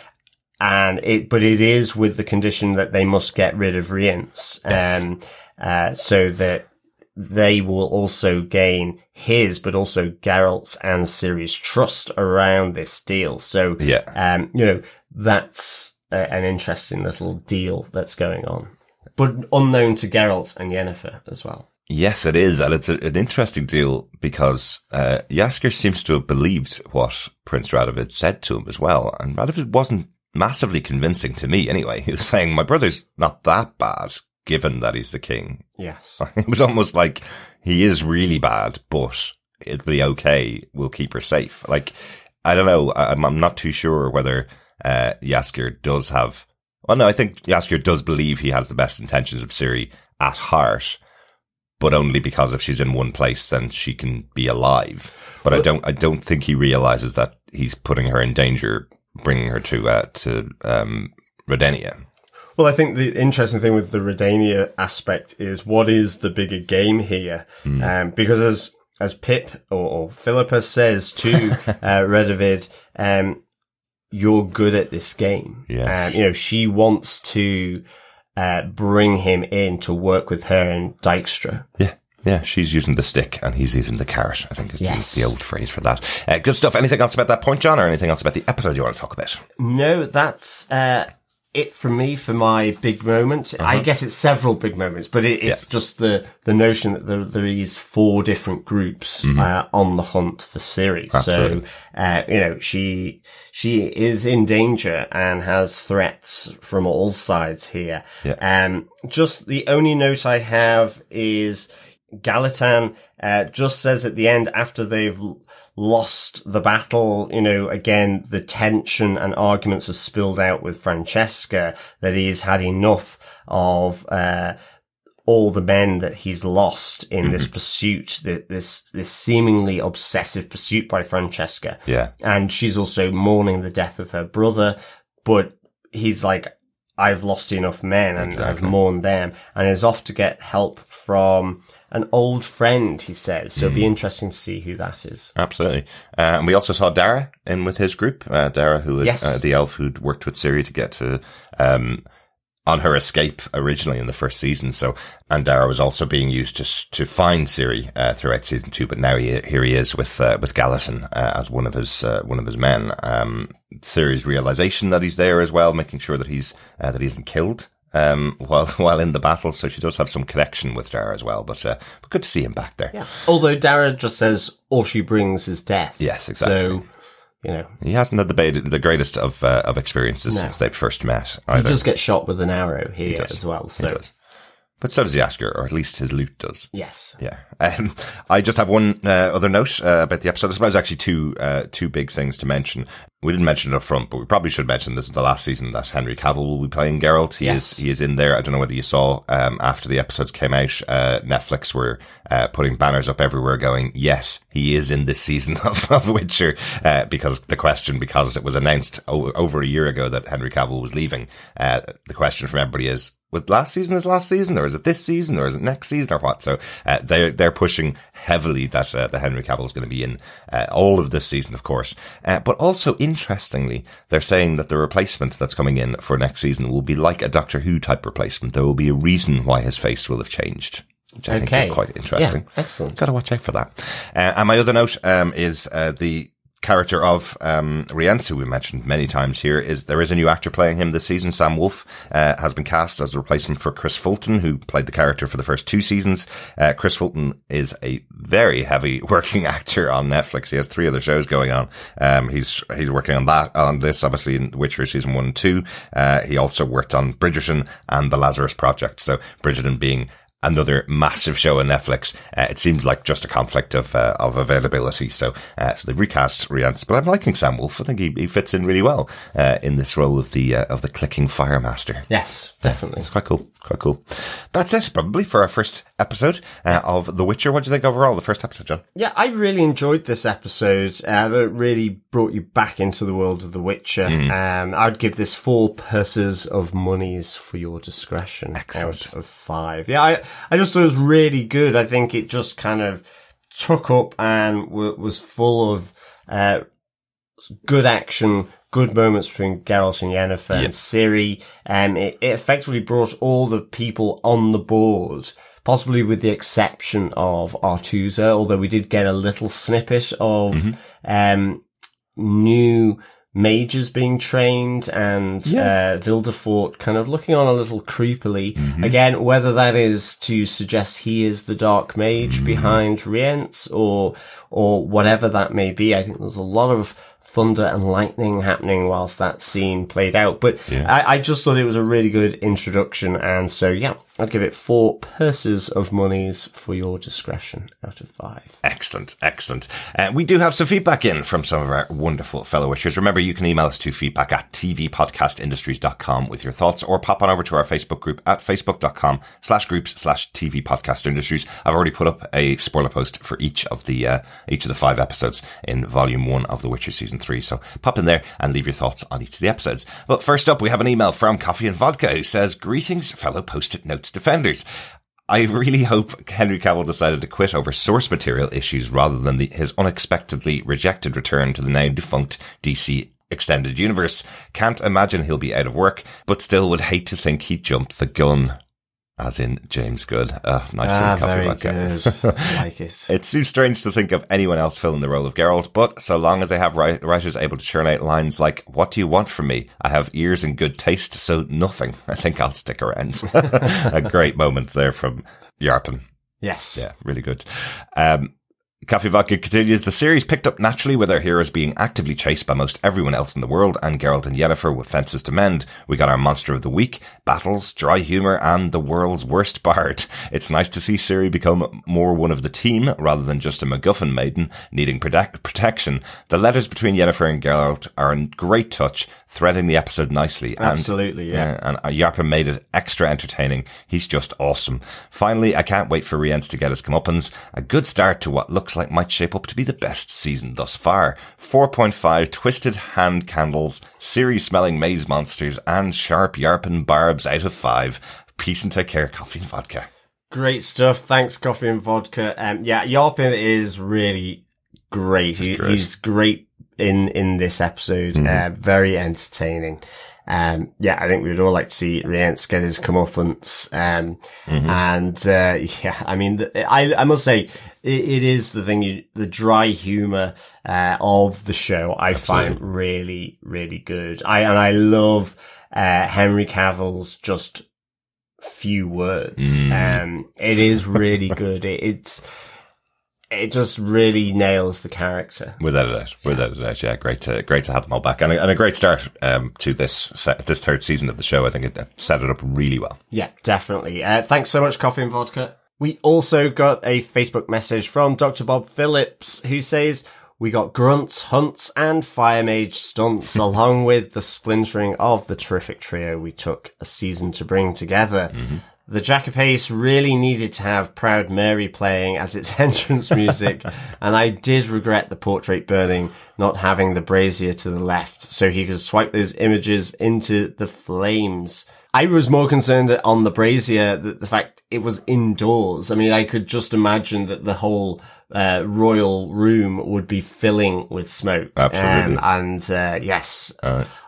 Speaker 3: and it, but it is with the condition that they must get rid of Rience,
Speaker 1: Yes.
Speaker 3: um, uh, so that they will also gain his, but also Geralt's and Ciri's trust around this deal. So,
Speaker 1: Yeah.
Speaker 3: um, you know, that's a, an interesting little deal that's going on, but unknown to Geralt and Yennefer as well.
Speaker 1: Yes, it is, and it's a, an interesting deal because uh, Jaskier seems to have believed what Prince Radovid said to him as well, and Radovid wasn't massively convincing to me. Anyway, [laughs] he was saying, "My brother's not that bad. given that he's the king.
Speaker 3: Yes. [laughs]
Speaker 1: It was almost like he is really bad, but it'll be okay. We'll keep her safe. Like, I don't know. I'm, I'm not too sure whether, uh, Jaskier does have, well, no, I think Jaskier does believe he has the best intentions of Ciri at heart, but only because if she's in one place, then she can be alive. But I don't, I don't think he realizes that he's putting her in danger, bringing her to, uh, to, um, Redania.
Speaker 3: Well, I think the interesting thing with the Redania aspect is what is the bigger game here? Um, because as, as Pip or, or Philippa says to, [laughs] uh, Redovid, um, you're good at this game.
Speaker 1: Yes.
Speaker 3: Um, you know, she wants to, uh, bring him in to work with her and Dijkstra.
Speaker 1: Yeah. Yeah, she's using the stick and he's using the carrot, I think is
Speaker 3: Yes.
Speaker 1: the, the old phrase for that. Uh, good stuff. Anything else about that point, John, or anything else about the episode you want to talk about?
Speaker 3: No, that's uh, it for me for my big moment. I guess it's several big moments, but it, it's just the the notion that there, there is four different groups uh, on the hunt for Ciri.
Speaker 1: Absolutely.
Speaker 3: So uh, you know she she is in danger and has threats from all sides here.
Speaker 1: Yeah.
Speaker 3: Um, just the only note I have is Gallatin uh, just says at the end after they've lost the battle, you know, again, the tension and arguments have spilled out with Francesca that he's had enough of, uh, all the men that he's lost in this pursuit, this, this seemingly obsessive pursuit by Francesca.
Speaker 1: Yeah.
Speaker 3: And she's also mourning the death of her brother, but he's like, I've lost enough men and I've mourned them and is off to get help from an old friend, he says. So it'll be interesting to see who that is.
Speaker 1: Absolutely. Uh, and we also saw Dara in with his group. Uh, Dara, who was
Speaker 3: Yes.
Speaker 1: uh, the elf who'd worked with Ciri to get to, um, on her escape originally in the first season. So, and Dara was also being used to to find Ciri uh, throughout season two. But now he, here he is with uh, with Gallatin uh, as one of his uh, one of his men. Um, Ciri's realization that he's there as well, making sure that he's uh, that he isn't killed. Um, [laughs] while while in the battle, so she does have some connection with Dara as well. But uh, but good to see him back there.
Speaker 3: Yeah. Although Dara just says all she brings is death.
Speaker 1: Yes, exactly.
Speaker 3: So, you know,
Speaker 1: He hasn't had the, the greatest of uh, of experiences
Speaker 3: No.
Speaker 1: since they first met
Speaker 3: he
Speaker 1: either.
Speaker 3: does get shot with an arrow here
Speaker 1: does.
Speaker 3: as well.
Speaker 1: He
Speaker 3: So,
Speaker 1: does. But so does Jaskier, or at least his loot does.
Speaker 3: yes.
Speaker 1: Yeah. Um, I just have one uh, other note uh, about the episode. I suppose actually two uh, two big things to mention. We didn't mention it up front, but we probably should mention this is the last season that Henry Cavill will be playing Geralt. He
Speaker 3: Yes.
Speaker 1: is he is in there. I don't know whether you saw um, after the episodes came out, uh, Netflix were uh, putting banners up everywhere, going, "Yes, he is in this season [laughs] of, of Witcher." Uh, because the question, because it was announced o- over a year ago that Henry Cavill was leaving, uh, the question from everybody is, was last season his last season, or is it this season, or is it next season, or what? So uh, they're they're pushing heavily that uh, the Henry Cavill is going to be in uh, all of this season, of course. Uh, but also interestingly, they're saying that the replacement that's coming in for next season will be like a Doctor Who type replacement. There will be a reason why his face will have changed. Which I think is quite interesting.
Speaker 3: Yeah, excellent.
Speaker 1: Got to watch out for that. Uh, and my other note um, is uh, the character of um, who we mentioned many times here, is there is a new actor playing him this season. Sam Woolf uh, has been cast as the replacement for Chris Fulton, who played the character for the first two seasons. Uh, Chris Fulton is a very heavy [laughs] working actor on Netflix. He has three other shows going on. Um, he's he's working on that on this, obviously in Witcher season one and two. Uh, he also worked on Bridgerton and the Lazarus Project. So Bridgerton being another massive show on Netflix. Uh, it seems like just a conflict of uh, of availability. So uh, so they've recast Rience, but I'm liking Sam Woolf. I think he, he fits in really well uh, in this role of the uh, of the clicking fire master.
Speaker 3: Yes, definitely.
Speaker 1: It's quite cool. Quite cool. That's it, probably, for our first episode uh, of The Witcher. What do you think overall, the first episode, John?
Speaker 3: Yeah, I really enjoyed this episode. Uh, that really brought you back into the world of The Witcher. Um, I'd give this four purses of monies for your discretion
Speaker 1: Excellent.
Speaker 3: out of five. Yeah, I, I just thought it was really good. I think it just kind of took up and w- was full of, uh, good action, good moments between Geralt and Yennefer
Speaker 1: Yeah.
Speaker 3: and Ciri. Um, it, it effectively brought all the people on the board, possibly with the exception of Aretuza, although we did get a little snippet of,
Speaker 1: Mm-hmm.
Speaker 3: um, new mages being trained and,
Speaker 1: Yeah.
Speaker 3: uh, Vilgefortz kind of looking on a little creepily.
Speaker 1: Mm-hmm.
Speaker 3: Again, whether that is to suggest he is the dark mage
Speaker 1: Mm-hmm.
Speaker 3: behind Rience or, or whatever that may be. I think there's a lot of thunder and lightning happening whilst that scene played out. But
Speaker 1: Yeah.
Speaker 3: I, I just thought it was a really good introduction. And so, yeah, I'd give it four purses of monies for your discretion out of five.
Speaker 1: Excellent, excellent. Uh, we do have some feedback in from some of our wonderful fellow wishers. Remember, you can email us to feedback at tvpodcastindustries.com with your thoughts or pop on over to our Facebook group at facebook.com slash groups slash TV podcast industries. I've already put up a spoiler post for each of the, uh, each of the five episodes in volume one of The Witcher season three. So pop in there and leave your thoughts on each of the episodes. But first up, we have an email from Coffee and Vodka who says, greetings, fellow post-it notes defenders. I really hope Henry Cavill decided to quit over source material issues rather than the, his unexpectedly rejected return to the now defunct DC extended universe. Can't imagine he'll be out of work, but still would hate to think he'd jump the gun. As in James Gunn. Uh, nice
Speaker 3: Ah,
Speaker 1: little coffee
Speaker 3: very good. [laughs] Like it.
Speaker 1: It seems strange to think of anyone else filling the role of Geralt, but so long as they have wri- writers able to churn out lines like, What do you want from me? I have ears and good taste, so nothing. [laughs] I think I'll stick around. [laughs] A great moment there from Yarpen.
Speaker 3: Yes.
Speaker 1: Yeah, really good. Um, Coffee Vodka continues. The series picked up naturally with our heroes being actively chased by most everyone else in the world and Geralt and Yennefer with fences to mend. We got our monster of the week, battles, dry humor, and the world's worst bard. It's nice to see Ciri become more one of the team rather than just a MacGuffin maiden needing protect- protection. The letters between Yennefer and Geralt are a great touch, threading the episode nicely. And
Speaker 3: Absolutely, yeah.
Speaker 1: and uh, Yarpen made it extra entertaining. He's just awesome. Finally, I can't wait for Rience to get his comeuppance. A good start to what looks like might shape up to be the best season thus far. 4.5 twisted hand candles, series smelling maze monsters, and sharp Yarpen barbs out of 5. Peace and take care, coffee and vodka.
Speaker 3: Great stuff. Thanks, Coffee and Vodka. Um, yeah, Yarpen is really great. He,
Speaker 1: great.
Speaker 3: He's great in, in this episode. Uh, very entertaining. Um, yeah, I think we would all like to see Rience get his comeuppance. Um, and, uh, [laughs] yeah, I mean, the, I, I must say, it, it is the thing you, the dry humor, uh, of the show I find really, really good. I, and I love, uh, Henry Cavill's just few words. Um, it is really good. It, it's, it just really nails the character.
Speaker 1: Without a doubt, without a doubt, yeah, great to great to have them all back, and a, and a great start um, to this se- this third season of the show. I think it uh, set it up really well.
Speaker 3: Yeah, definitely. Uh, thanks so much, Coffee and Vodka. We also got a Facebook message from Dr. Bob Phillips who says, we got grunts, hunts, and fire mage stunts, [laughs] along with the splintering of the terrific trio we took a season to bring together. The Jackapace really needed to have Proud Mary playing as its [laughs] entrance music, [laughs] and I did regret the portrait burning not having the brazier to the left, so he could swipe those images into the flames. I was more concerned on the brazier that the fact it was indoors. I mean, I could just imagine that the whole uh, royal room would be filling with smoke.
Speaker 1: Absolutely.
Speaker 3: Um, and uh, yes,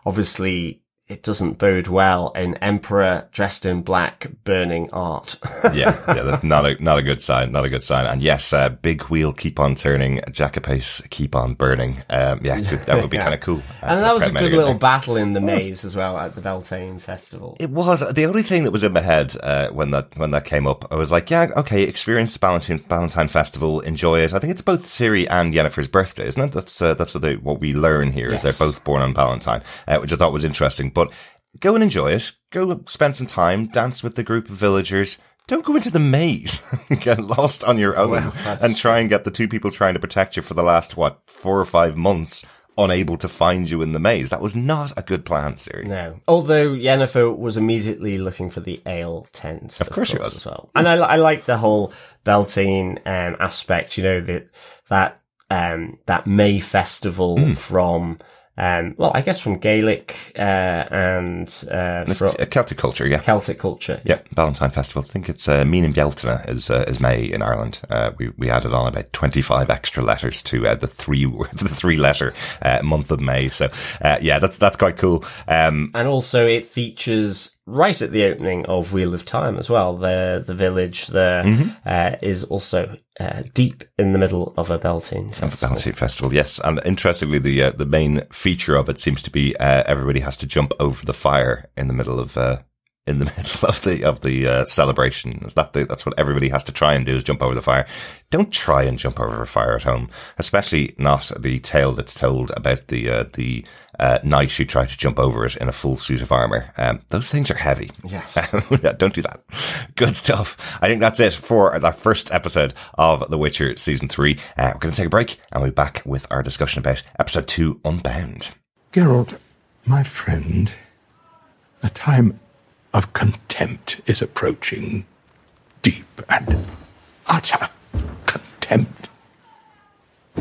Speaker 3: obviously it doesn't bode well in emperor dressed in black burning art. [laughs]
Speaker 1: yeah, yeah, that's not a not a good sign. Not a good sign. And yes, uh, big wheel keep on turning, jackapace keep on burning. Um, yeah, good- that would be [laughs] kind of cool. uh,
Speaker 3: and that was a good little
Speaker 1: there.
Speaker 3: battle in the maze as well at the Beltane Festival.
Speaker 1: It was the only thing that was in my head uh, when that when that came up. I was like, yeah, okay, experience the Valentine Valentine Festival, enjoy it. I think it's both Ciri and Yennefer's birthday, isn't it? That's uh, that's what they what we learn here.
Speaker 3: Yes.
Speaker 1: They're both born on Valentine, uh, which I thought was interesting. But go and enjoy it. Go spend some time, dance with the group of villagers. Don't go into the maze, [laughs] get lost on your own,
Speaker 3: Well,
Speaker 1: and try and get the two people trying to protect you for the last what four or five months unable to find you in the maze. That was not a good plan, Ciri.
Speaker 3: No. Although Yennefer was immediately looking for the ale tent. Of,
Speaker 1: course she was.
Speaker 3: As well. And I, I like the whole Beltane um, aspect, you know, that, that, um, that May festival
Speaker 1: Hmm.
Speaker 3: from, um, well, I guess from Gaelic, uh, and, uh,
Speaker 1: Celtic culture, yeah.
Speaker 3: Celtic culture.
Speaker 1: Yeah, Valentine Festival. I think it's uh, Mean and Beltana is uh, is May in Ireland. Uh, we we added on about twenty five extra letters to uh, the three [laughs] the three letter uh, month of May. So uh, yeah, that's that's quite cool. Um,
Speaker 3: And also it features right at the opening of Wheel of Time as well. The, the village there
Speaker 1: Mm-hmm.
Speaker 3: uh, is also, uh, deep in the middle of a Beltane
Speaker 1: of the
Speaker 3: festival.
Speaker 1: Festival, yes, and interestingly, the uh, the main feature of it seems to be uh, everybody has to jump over the fire in the middle of uh, in the [laughs] middle of the of the uh, celebration. Is that the, that's what everybody has to try and do is jump over the fire. Don't try and jump over a fire at home, especially not the tale that's told about the uh, the uh, knight who tried to jump over it in a full suit of armor. Um, those things are heavy.
Speaker 3: Yes. [laughs]
Speaker 1: Don't do that. Good stuff. I think that's it for that first episode of The Witcher season three. Uh, we're going to take a break and we'll be back with our discussion about episode two, Unbound.
Speaker 4: Geralt, my friend, a time of contempt is approaching. Deep and utter contempt.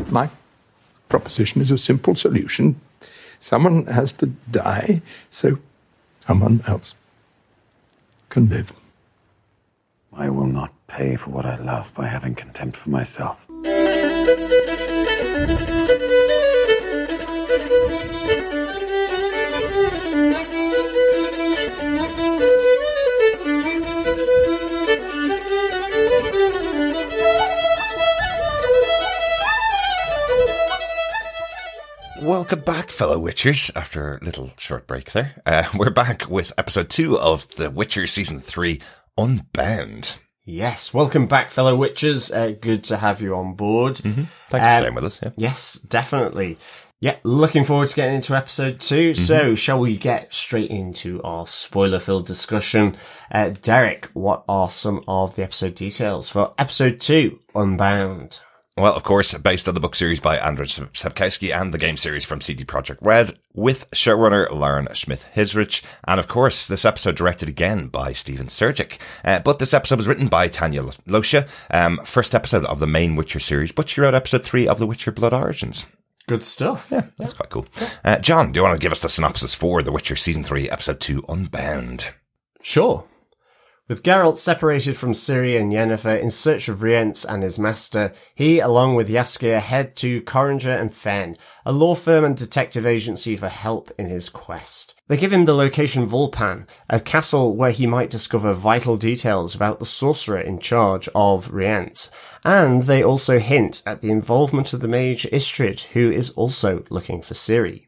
Speaker 4: My proposition is a simple solution. Someone has to die so someone else can live.
Speaker 5: I will not pay for what I love by having contempt for myself.
Speaker 1: Welcome back, fellow Witchers, after a little short break there. Uh, [laughs] we're back with episode two of The Witcher season three, Unbound.
Speaker 3: Yes, welcome back, fellow witchers. Uh, good to have you on board.
Speaker 1: Thanks for
Speaker 3: Um,
Speaker 1: staying with us. Yeah.
Speaker 3: Yes, definitely. Yeah, looking forward to getting into episode 2 So, shall we get straight into our spoiler-filled discussion? Uh, Derek, what are some of the episode details for episode two, Unbound?
Speaker 1: Well, of course, based on the book series by Andrzej Sapkowski and the game series from CD Projekt Red, with showrunner Lauren Schmidt-Hissrich, and of course, this episode directed again by Stephen Surjik. Uh, but this episode was written by Tanya Losha, um, first episode of the main Witcher series, but she wrote episode three of The Witcher Blood Origins.
Speaker 3: Good stuff.
Speaker 1: Yeah, That's quite cool. Uh, John, do you want to give us the synopsis for The Witcher season three, episode two, Unbound?
Speaker 3: Sure. With Geralt separated from Ciri and Yennefer in search of Rience and his master, he, along with Jaskier, head to Codringer and Fen, a law firm and detective agency for help in his quest. They give him the location Vulpan, a castle where he might discover vital details about the sorcerer in charge of Rience, and they also hint at the involvement of the mage Istredd, who is also looking for Ciri.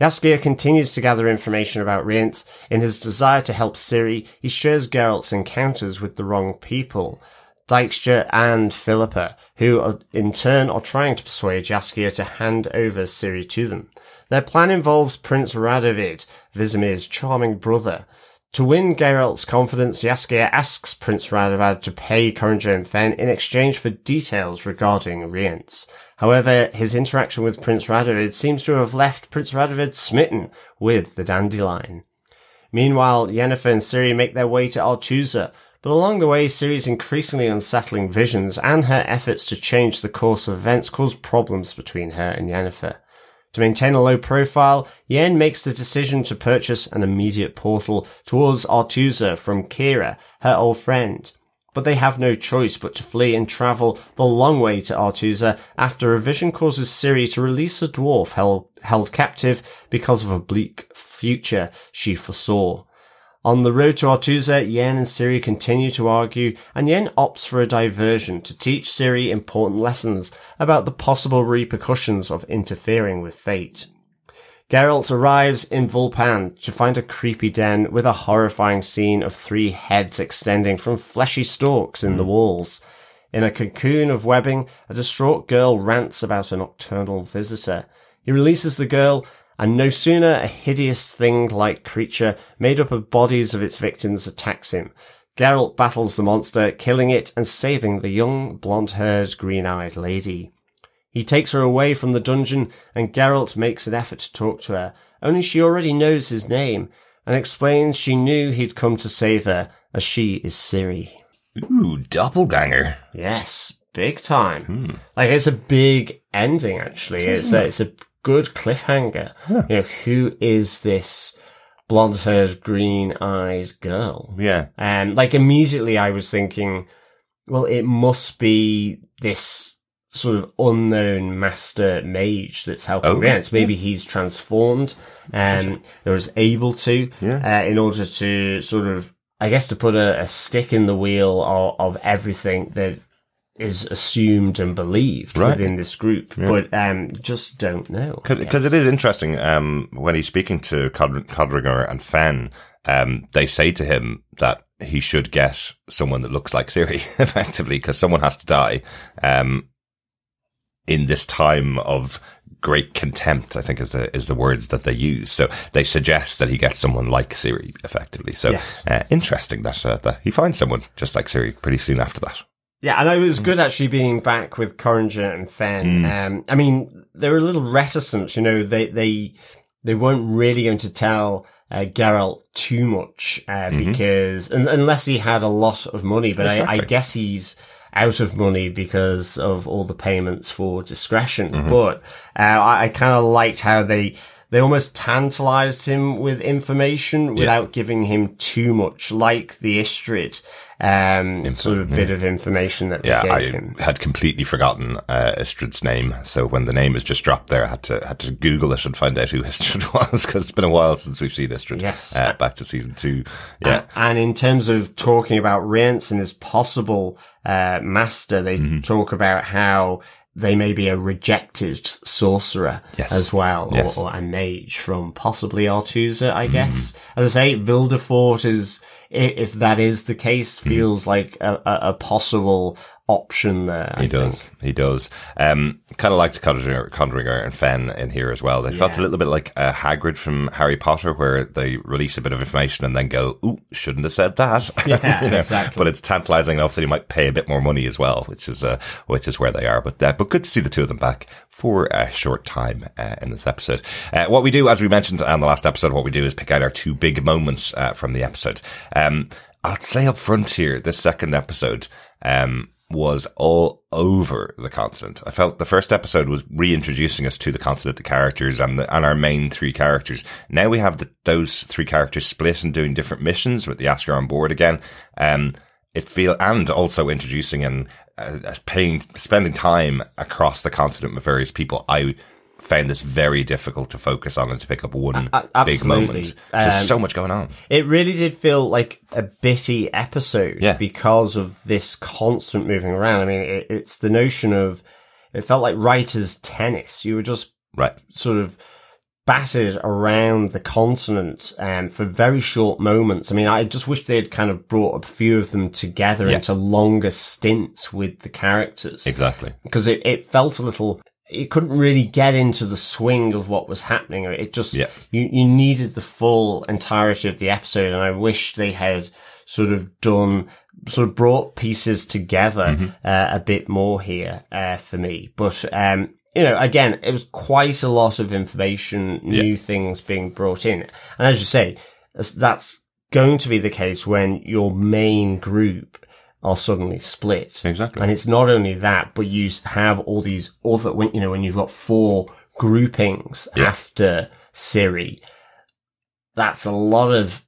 Speaker 3: Jaskier continues to gather information about Rience. In his desire to help Ciri, he shares Geralt's encounters with the wrong people, Dijkstra and Philippa, who are, in turn are trying to persuade Jaskier to hand over Ciri to them. Their plan involves Prince Radovid, Vizimir's charming brother. To win Geralt's confidence, Jaskier asks Prince Radovid to pay Codringer and Fen in exchange for details regarding Rience. However, his interaction with Prince Radovid seems to have left Prince Radovid smitten with the dandelion. Meanwhile, Yennefer and Ciri make their way to Aretuza, but along the way, Ciri's increasingly unsettling visions and her efforts to change the course of events cause problems between her and Yennefer. To maintain a low profile, Yen makes the decision to purchase an immediate portal towards Aretuza from Kira, her old friend. But they have no choice but to flee and travel the long way to Aretuza after a vision causes Ciri to release a dwarf held, held captive because of a bleak future she foresaw. On the road to Aretuza, Yen and Ciri continue to argue, and Yen opts for a diversion to teach Ciri important lessons about the possible repercussions of interfering with fate. Geralt arrives in Vulpan to find a creepy den with a horrifying scene of three heads extending from fleshy stalks in the hmm. walls. In a cocoon of webbing, a distraught girl rants about a nocturnal visitor. He releases the girl, and no sooner a hideous thing-like creature made up of bodies of its victims attacks him. Geralt battles the monster, killing it and saving the young, blonde-haired, green-eyed lady. He takes her away from the dungeon, and Geralt makes an effort to talk to her, only she already knows his name, and explains she knew he'd come to save her, as she is Ciri.
Speaker 1: Ooh, doppelganger.
Speaker 3: Yes, big time. Like it's a big ending. Actually, it's a, it's a good cliffhanger. You know, who is this blonde-haired, green-eyed girl?
Speaker 1: Yeah.
Speaker 3: Um, like immediately, I was thinking, well, it must be this sort of unknown master mage that's helping
Speaker 1: Oh,
Speaker 3: Rience. Maybe he's transformed, um, or is able to,
Speaker 1: Yeah.
Speaker 3: uh, in order to sort of, I guess, to put a, a stick in the wheel of, of everything that is assumed and believed
Speaker 1: Right.
Speaker 3: within this group, but um, just don't know.
Speaker 1: Because it is interesting um, when he's speaking to Cod- Codringer and Fen, um, they say to him that he should get someone that looks like Ciri, [laughs] effectively, because someone has to die um, in this time of great contempt. I think is the is the words that they use. So they suggest that he gets someone like Ciri, effectively. So
Speaker 3: Yes.
Speaker 1: uh, interesting that uh, that he finds someone just like Ciri pretty soon after that.
Speaker 3: Yeah, and it was good actually being back with Codringer and Fen. Um, I mean, they were a little reticent, you know, they, they, they weren't really going to tell, uh, Geralt too much, uh, because, un- unless he had a lot of money, but I, I guess he's out of money because of all the payments for discretion. But, uh, I, I kind of liked how they, they almost tantalized him with information without giving him too much, like the Istredd, um, sort of bit of information that they
Speaker 1: Yeah,
Speaker 3: gave
Speaker 1: I
Speaker 3: him.
Speaker 1: had completely forgotten uh, Istredd's name. So when the name is just dropped there, I had to had to Google it and find out who [laughs] Istredd was because it's been a while since we've seen Istredd.
Speaker 3: Yes.
Speaker 1: uh, back to season two. Yeah,
Speaker 3: And in terms of talking about Rience and his possible uh, master, they
Speaker 1: Mm-hmm.
Speaker 3: talk about how they may be a rejected sorcerer
Speaker 1: Yes.
Speaker 3: as well,
Speaker 1: Yes.
Speaker 3: Or, or a mage from possibly Aretuza, I guess. As I say, Vilgefortz is, if that is the case,
Speaker 1: Mm-hmm.
Speaker 3: feels like a, a, a possible option there. I
Speaker 1: he does.
Speaker 3: think.
Speaker 1: He does. Um, kind of liked Codringer, Codringer and Fen in here as well. They felt a little bit like uh, Hagrid from Harry Potter, where they release a bit of information and then go, "Ooh, shouldn't have said that." [laughs]
Speaker 3: Yeah,
Speaker 1: You know,
Speaker 3: exactly.
Speaker 1: But it's tantalizing enough that he might pay a bit more money as well, which is uh, which is where they are. But uh, but good to see the two of them back for a short time uh, in this episode. Uh, what we do, as we mentioned on the last episode, what we do is pick out our two big moments uh, from the episode. Um, I'd say up front here, this second episode. Um, was all over the continent. I felt the first episode was reintroducing us to the continent, the characters, and the, and our main three characters. Now we have the, those three characters split and doing different missions with the Asker on board again. Um, it feel and also introducing and uh, paying spending time across the continent with various people. I found this very difficult to focus on and to pick up one
Speaker 3: A-
Speaker 1: big moment. There's
Speaker 3: Um,
Speaker 1: so much going on.
Speaker 3: It really did feel like a bitty episode
Speaker 1: Yeah.
Speaker 3: because of this constant moving around. I mean, it, it's the notion of, it felt like writers' tennis. You were just
Speaker 1: Right.
Speaker 3: sort of battered around the continent um, for very short moments. I mean, I just wish they had kind of brought a few of them together
Speaker 1: Yeah.
Speaker 3: into longer stints with the characters
Speaker 1: Exactly.
Speaker 3: because it, it felt a little it couldn't really get into the swing of what was happening it just
Speaker 1: Yeah.
Speaker 3: you, you needed the full entirety of the episode and i wish they had sort of done sort of brought pieces together
Speaker 1: Mm-hmm.
Speaker 3: uh, a bit more here uh, for me but um you know, again, it was quite a lot of information, new things being brought in. And as you say, that's going to be the case when your main group are suddenly split.
Speaker 1: Exactly.
Speaker 3: And it's not only that, but you have all these other, when, you know, when you've got four groupings
Speaker 1: Yeah.
Speaker 3: after Ciri, that's a lot of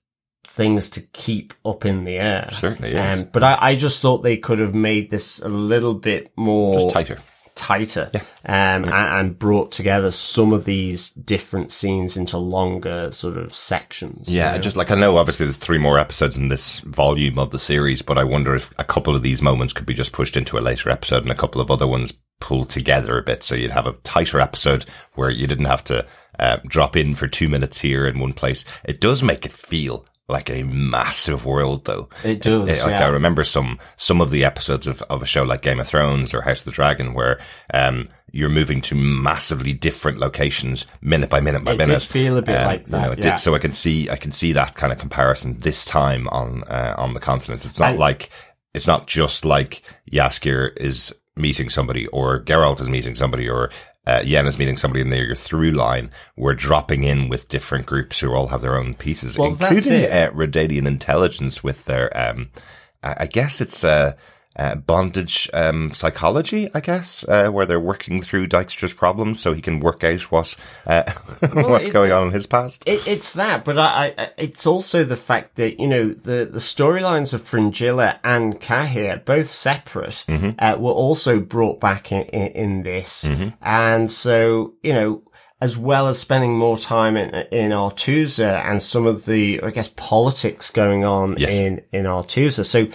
Speaker 3: things to keep up in the air.
Speaker 1: Certainly is.
Speaker 3: Um, but I, I just thought they could have made this a little bit more
Speaker 1: Just tighter.
Speaker 3: Tighter um, and, and brought together some of these different scenes into longer sort of sections. you
Speaker 1: Yeah,
Speaker 3: know?
Speaker 1: just like I know obviously there's three more episodes in this volume of the series, but I wonder if a couple of these moments could be just pushed into a later episode and a couple of other ones pulled together a bit so you'd have a tighter episode where you didn't have to uh, drop in for two minutes here in one place. It does make it feel like a massive world though.
Speaker 3: It does,
Speaker 1: like
Speaker 3: yeah.
Speaker 1: I remember some, some of the episodes of, of a show like Game of Thrones or House of the Dragon where, um, you're moving to massively different locations minute by minute by
Speaker 3: It did
Speaker 1: minute.
Speaker 3: feel a bit
Speaker 1: Um,
Speaker 3: like
Speaker 1: you know,
Speaker 3: that,
Speaker 1: it
Speaker 3: yeah.
Speaker 1: did. So I can see, I can see that kind of comparison this time on, uh, on the continent. It's not
Speaker 3: I-
Speaker 1: like, it's not just like Jaskier is meeting somebody or Geralt is meeting somebody or, uh, Yen is meeting somebody in there, your through line. We're dropping in with different groups who all have their own pieces,
Speaker 3: Well,
Speaker 1: including, uh, Redanian intelligence with their, um, I I guess it's, uh, uh, bondage um, psychology, I guess, uh, where they're working through Dijkstra's problems so he can work out what uh, [laughs] what's
Speaker 3: it-
Speaker 1: going on in his past.
Speaker 3: It, it's that, but I, I, it's also the fact that you know the the storylines of Fringilla and Kahir, both separate,
Speaker 1: Mm-hmm.
Speaker 3: uh, were also brought back in in, in this,
Speaker 1: Mm-hmm.
Speaker 3: and so you know. As well as spending more time in in Aretuza and some of the, I guess, politics going on
Speaker 1: Yes.
Speaker 3: in in Aretuza, so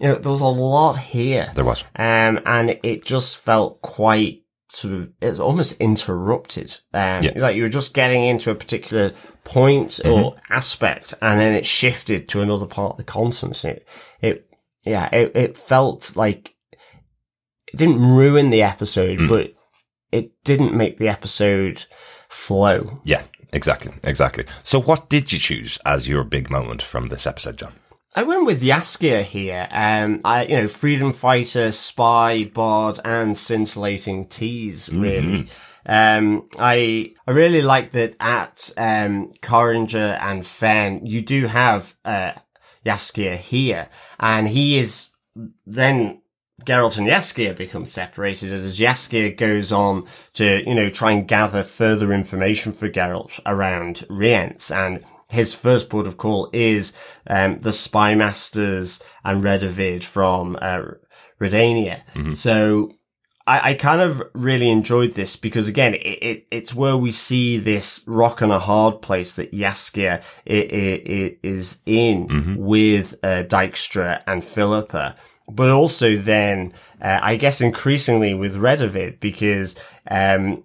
Speaker 3: you know, there was a lot here.
Speaker 1: There was.
Speaker 3: Um, and it just felt quite sort of, it's almost interrupted. Um,
Speaker 1: Yeah.
Speaker 3: like you were just getting into a particular point or aspect and then it shifted to another part of the content. It, it, yeah, it, it felt like it didn't ruin the episode, but it didn't make the episode flow.
Speaker 1: Yeah, exactly, exactly. So, what did you choose as your big moment from this episode, John?
Speaker 3: I went with Jaskier here. Um, I, you know, freedom fighter, spy, bard, and scintillating tease, really. Um, I, I really like that at, um, Codringer and Fen, you do have, uh, Jaskier here, and he is then Geralt and Jaskier become separated as Jaskier goes on to, you know, try and gather further information for Geralt around Rience. And his first port of call is, um, the Spy Masters and Radovid from, uh, Redania. So, I, I kind of really enjoyed this because again, it, it, it's where we see this rock and a hard place that Jaskier i- i- i- is in with uh, Dijkstra and Philippa, but also then, uh, I guess increasingly with Radovid because, um,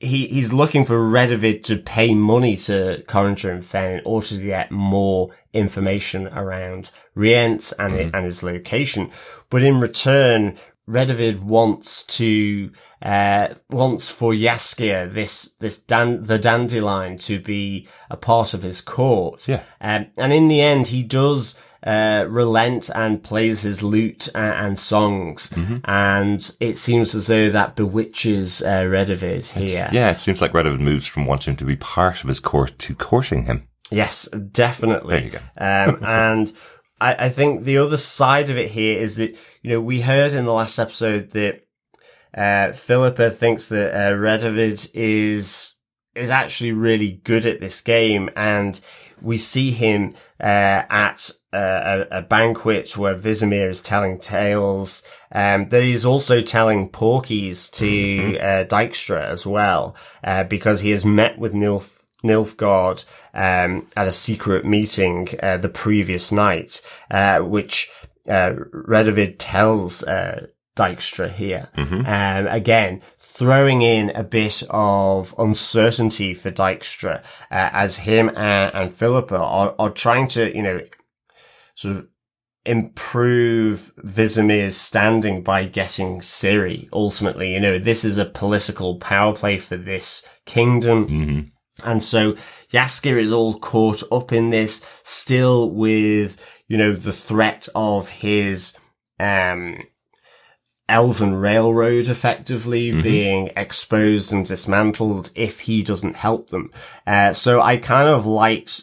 Speaker 3: he, he's looking for Radovid to pay money to Codringer and Fen in order to get more information around Rience and, it, and his location. But in return, Radovid wants to, uh, wants for Jaskier, this, this dan- the dandelion to be a part of his court.
Speaker 1: Yeah.
Speaker 3: Um, and in the end, he does, uh, relent and plays his lute and, and songs. And it seems as though that bewitches, uh, Radovid here.
Speaker 1: Yeah, it seems like Radovid moves from wanting to be part of his court to courting him.
Speaker 3: Yes, definitely.
Speaker 1: There you go.
Speaker 3: um, [laughs] and I, I think the other side of it here is that, you know, we heard in the last episode that, uh, Philippa thinks that, uh, Radovid is, is actually really good at this game and we see him, uh, at a, a banquet where Vizimir is telling tales, um, that he's also telling porkies to, uh, Dijkstra as well, uh, because he has met with Nilf, Nilfgaard um, at a secret meeting uh, the previous night, uh, which uh, Radovid tells uh, Dijkstra here. Um, again, throwing in a bit of uncertainty for Dijkstra uh, as him and, and Philippa are, are trying to, you know, sort of improve Vizimir's standing by getting Ciri. Ultimately, you know, this is a political power play for this kingdom. And so Jaskier is all caught up in this, still with, you know, the threat of his, um, Elven Railroad effectively being exposed and dismantled if he doesn't help them. Uh, so I kind of liked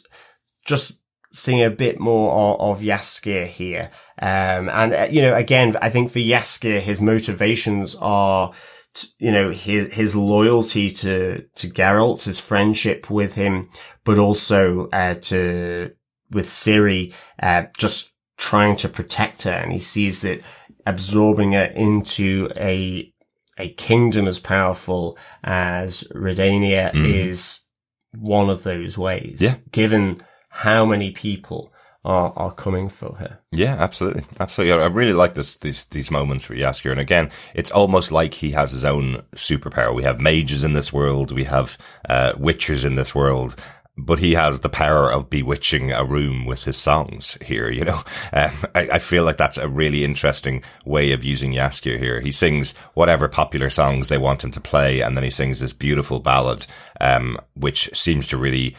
Speaker 3: just seeing a bit more of, of Jaskier here. Um, and, uh, you know, again, I think for Jaskier, his motivations are, t- you know, his, his loyalty to, to Geralt, his friendship with him, but also, uh, to, with Ciri, uh, just trying to protect her. And he sees that absorbing her into a, a kingdom as powerful as Redania is one of those ways.
Speaker 1: Yeah.
Speaker 3: Given how many people are, are coming for her.
Speaker 1: Yeah, absolutely, absolutely. I really like this these these moments where Jaskier, and again, it's almost like he has his own superpower. We have mages in this world, we have uh, in this world, but he has the power of bewitching a room with his songs here. You know, [laughs] um, I, I feel like that's a really interesting way of using Jaskier here. He sings whatever popular songs they want him to play, and then he sings this beautiful ballad, um, which seems to really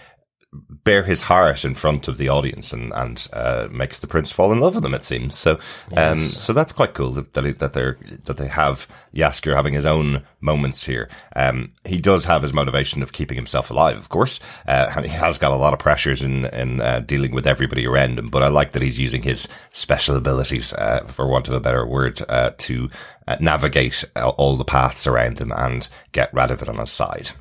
Speaker 1: bare his heart in front of the audience and and uh, makes the prince fall in love with him. It seems so. Um, so that's quite cool that that, that they're that they have Jaskier having his own moments here. Um, he does have his motivation of keeping himself alive, of course, uh, and he has got a lot of pressures in in uh, dealing with everybody around him. But I like that he's using his special abilities, uh, for want of a better word, uh, to uh, navigate uh, all the paths around him and get Radovid on his side.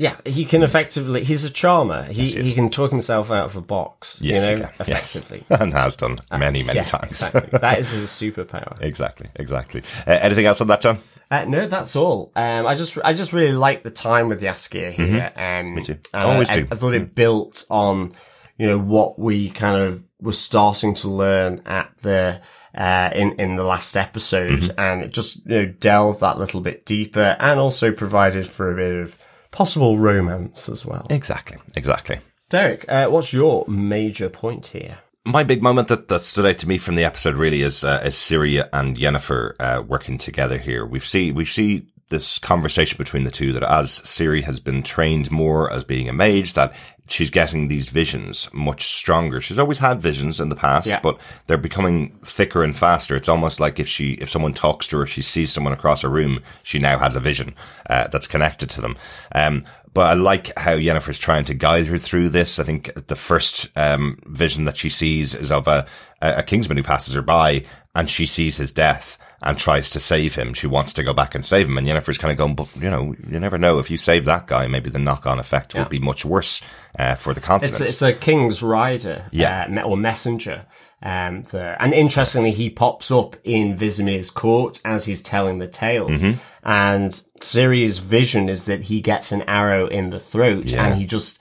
Speaker 3: Yeah, he can effectively, he's a charmer. He,
Speaker 1: Yes, he
Speaker 3: he can talk himself out of a box,
Speaker 1: Yes,
Speaker 3: you know,
Speaker 1: can. Yes.
Speaker 3: effectively. [laughs]
Speaker 1: and has done many many
Speaker 3: yeah,
Speaker 1: times.
Speaker 3: exactly. [laughs] That is his superpower.
Speaker 1: Exactly, exactly. Uh, anything else on that, John?
Speaker 3: Uh, no, that's all. Um, I just, I just really like the time with Jaskier here. Um,
Speaker 1: Mm-hmm. Me too.
Speaker 3: and
Speaker 1: Always
Speaker 3: I,
Speaker 1: do. Mm.
Speaker 3: I, thought it built on, you know, what we kind of were starting to learn at the, uh, in, in the last episode
Speaker 1: Mm-hmm.
Speaker 3: and it just, you know, delved that little bit deeper and also provided for a bit of possible romance as well.
Speaker 1: Exactly, exactly.
Speaker 3: Derek, uh, what's your major point here?
Speaker 1: my big moment that, that stood out to me from the episode really is uh, is Syria and Yennefer uh, working together here. We see we see this conversation between the two that as Ciri has been trained more as being a mage, that she's getting these visions much stronger. She's always had visions in the past,
Speaker 3: Yeah.
Speaker 1: but they're becoming thicker and faster. It's almost like if she if someone talks to her, she sees someone across a room, she now has a vision uh, that's connected to them. Um, but I like how Yennefer's trying to guide her through this. I think the first um, vision that she sees is of a, a Kingsman who passes her by and she sees his death and tries to save him. She wants to go back and save him. And Yennefer's kind of going, but you know, you never know. If you save that guy, maybe the knock on effect will be much worse uh, for the continent.
Speaker 3: It's, it's a king's rider,
Speaker 1: Yeah.
Speaker 3: uh, or messenger. Um, there. and interestingly, he pops up in Vizimir's court as he's telling the tales.
Speaker 1: Mm-hmm.
Speaker 3: And Ciri's vision is that he gets an arrow in the throat,
Speaker 1: Yeah.
Speaker 3: and he just,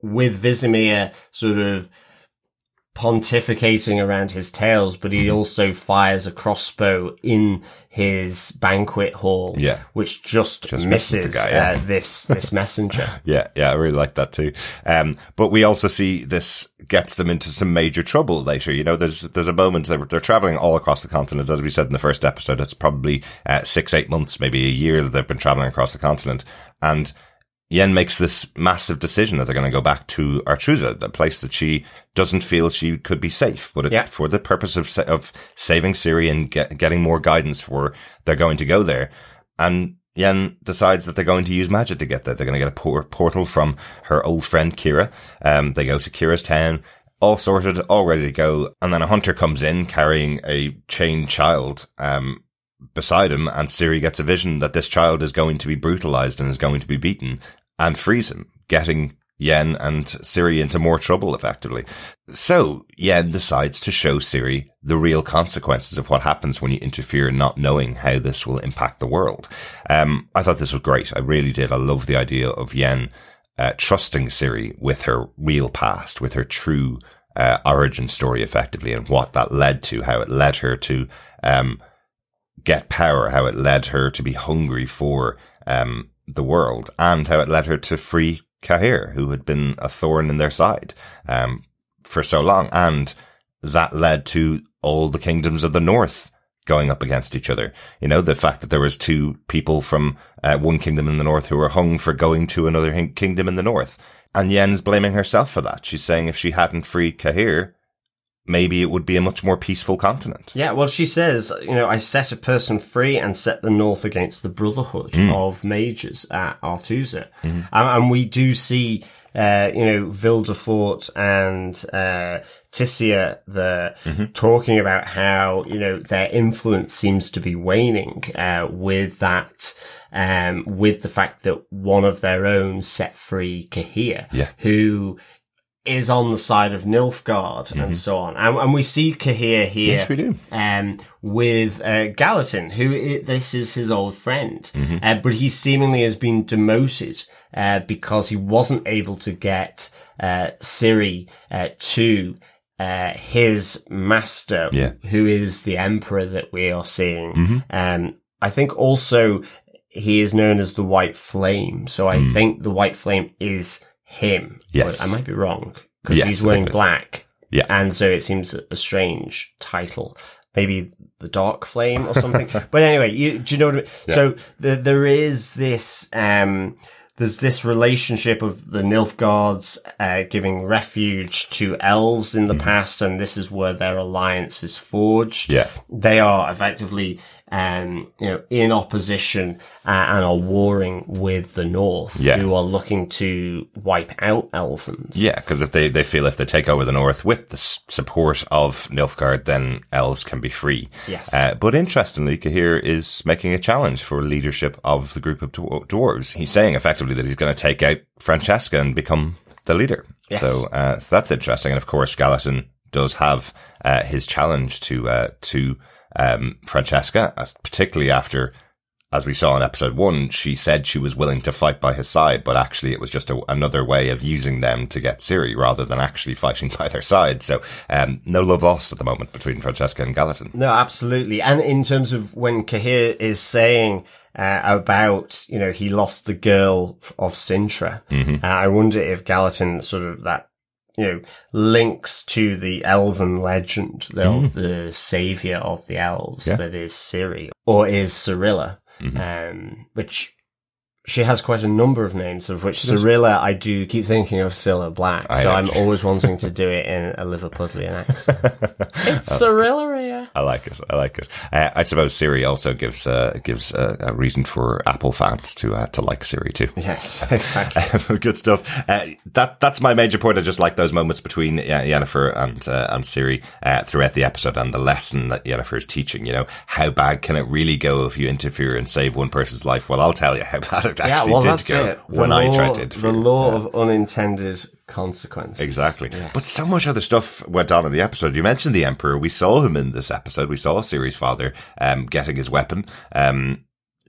Speaker 3: with Vizimir sort of pontificating around his tales, but
Speaker 1: Mm-hmm.
Speaker 3: he also fires a crossbow in his banquet hall,
Speaker 1: Yeah.
Speaker 3: which just,
Speaker 1: Just misses
Speaker 3: misses,
Speaker 1: guy, yeah.
Speaker 3: uh, this this [laughs] messenger.
Speaker 1: Yeah, yeah, I really like that too. Um, but we also see this gets them into some major trouble later. You know, there's there's a moment they're, they're traveling all across the continent, as we said in the first episode. It's probably uh, six, eight months, maybe a year that they've been traveling across the continent, and Yen makes this massive decision that they're going to go back to Aretuza, the place that she doesn't feel she could be safe, but it,
Speaker 3: Yeah.
Speaker 1: for the purpose of sa- of saving Ciri and get, getting more guidance for they're going to go there. And Yen decides that they're going to use magic to get there. They're going to get a por- portal from her old friend Kira. Um, they go to Kira's town, all sorted, all ready to go. And then a hunter comes in carrying a chained child, um, beside him. And Ciri gets a vision that this child is going to be brutalized and is going to be beaten and frees him, getting Yen and Ciri into more trouble effectively. So Yen decides to show Ciri the real consequences of what happens when you interfere not knowing how this will impact the world. Um, I thought this was great. I really did. I love the idea of Yen uh, trusting Ciri with her real past, with her true uh, origin story effectively and what that led to, how it led her to um, get power, how it led her to be hungry for um, the world, and how it led her to free Cahir, who had been a thorn in their side um, for so long. And that led to all the kingdoms of the north going up against each other. You know, the fact that there was two people from uh, one kingdom in the north who were hung for going to another kingdom in the north. And Yen's blaming herself for that. She's saying if she hadn't freed Cahir, maybe it would be a much more peaceful continent.
Speaker 3: Yeah, well, she says, you know, I set a person free and set the North against the Brotherhood
Speaker 1: Hmm.
Speaker 3: of Mages at Aretuza. And, and we do see, uh, you know, Vilgefortz and, uh, Tissaia, the, talking about how, you know, their influence seems to be waning, uh, with that, um, with the fact that one of their own set free Cahir,
Speaker 1: Yeah.
Speaker 3: who, is on the side of Nilfgaard and so on. And, and we see Cahir here.
Speaker 1: Yes, we do.
Speaker 3: Um, with, uh, Gallatin, who this is his old friend.
Speaker 1: Mm-hmm.
Speaker 3: Uh, but he seemingly has been demoted, uh, because he wasn't able to get, uh, Ciri, uh, to, uh, his master,
Speaker 1: Yeah. Mm-hmm.
Speaker 3: who is the emperor that we are seeing. Um, I think also he is known as the White Flame. So I think the White Flame is him.
Speaker 1: Yes.
Speaker 3: But I might be wrong because
Speaker 1: Yes,
Speaker 3: he's wearing
Speaker 1: think it is.
Speaker 3: black.
Speaker 1: Yeah.
Speaker 3: And so it seems a strange title. Maybe the Dark Flame or something. [laughs] but anyway, you, do you know what I mean? So the, there is this, um, there's this relationship of the Nilfgaards uh, giving refuge to elves in the
Speaker 1: Mm-hmm.
Speaker 3: past, and this is where their alliance is forged.
Speaker 1: Yeah.
Speaker 3: They are effectively, um, you know, in opposition uh, and are warring with the North,
Speaker 1: Yeah.
Speaker 3: who are looking to wipe out Elvens.
Speaker 1: Yeah, because if they, they feel if they take over the north with the support of Nilfgaard, then elves can be free.
Speaker 3: Yes.
Speaker 1: Uh, but interestingly, Cahir is making a challenge for leadership of the group of dwar- dwarves. He's saying effectively that he's going to take out Francesca and become the leader.
Speaker 3: Yes.
Speaker 1: So, uh, so that's interesting. And of course, Gallatin does have uh, his challenge to uh, to um, Francesca, uh, particularly after as we saw in episode one, she said she was willing to fight by his side, but actually it was just a, another way of using them to get Ciri rather than actually [laughs] fighting by their side. So, um, no love lost at the moment between Francesca and Gallatin.
Speaker 3: No, absolutely. And in terms of when Cahir is saying, uh, about, you know, he lost the girl of Cintra,
Speaker 1: Mm-hmm.
Speaker 3: Uh, I wonder if Gallatin sort of that, you know, links to the elven legend of the savior of the elves
Speaker 1: Mm. Yeah.
Speaker 3: that is Ciri or is Cirilla,
Speaker 1: Mm-hmm.
Speaker 3: um, which she has quite a number of names, of which Cirilla I do keep thinking of Cilla Black.
Speaker 1: I
Speaker 3: so
Speaker 1: know.
Speaker 3: I'm always wanting to do it in a Liverpudlian accent. [laughs] it's Cirilla here.
Speaker 1: I like it. I like it. Uh, I suppose Siri also gives uh, gives uh, a reason for Apple fans to uh, to like Siri too.
Speaker 3: Yes, [laughs] exactly. [laughs]
Speaker 1: Good stuff. Uh, that that's my major point. I just like those moments between uh, Yennefer and uh, and Ciri uh, throughout the episode and the lesson that Yennefer is teaching. You know, how bad can it really go if you interfere and save one person's life? Well, I'll tell you how bad it
Speaker 3: yeah,
Speaker 1: actually
Speaker 3: well,
Speaker 1: did
Speaker 3: that's
Speaker 1: go
Speaker 3: it. The
Speaker 1: when
Speaker 3: law,
Speaker 1: I tried to.
Speaker 3: The law of unintended consequences.
Speaker 1: Exactly.
Speaker 3: Yes.
Speaker 1: But so much other stuff went on in the episode. You mentioned the Emperor. We saw him in this episode. We saw Ciri's father um, getting his weapon um,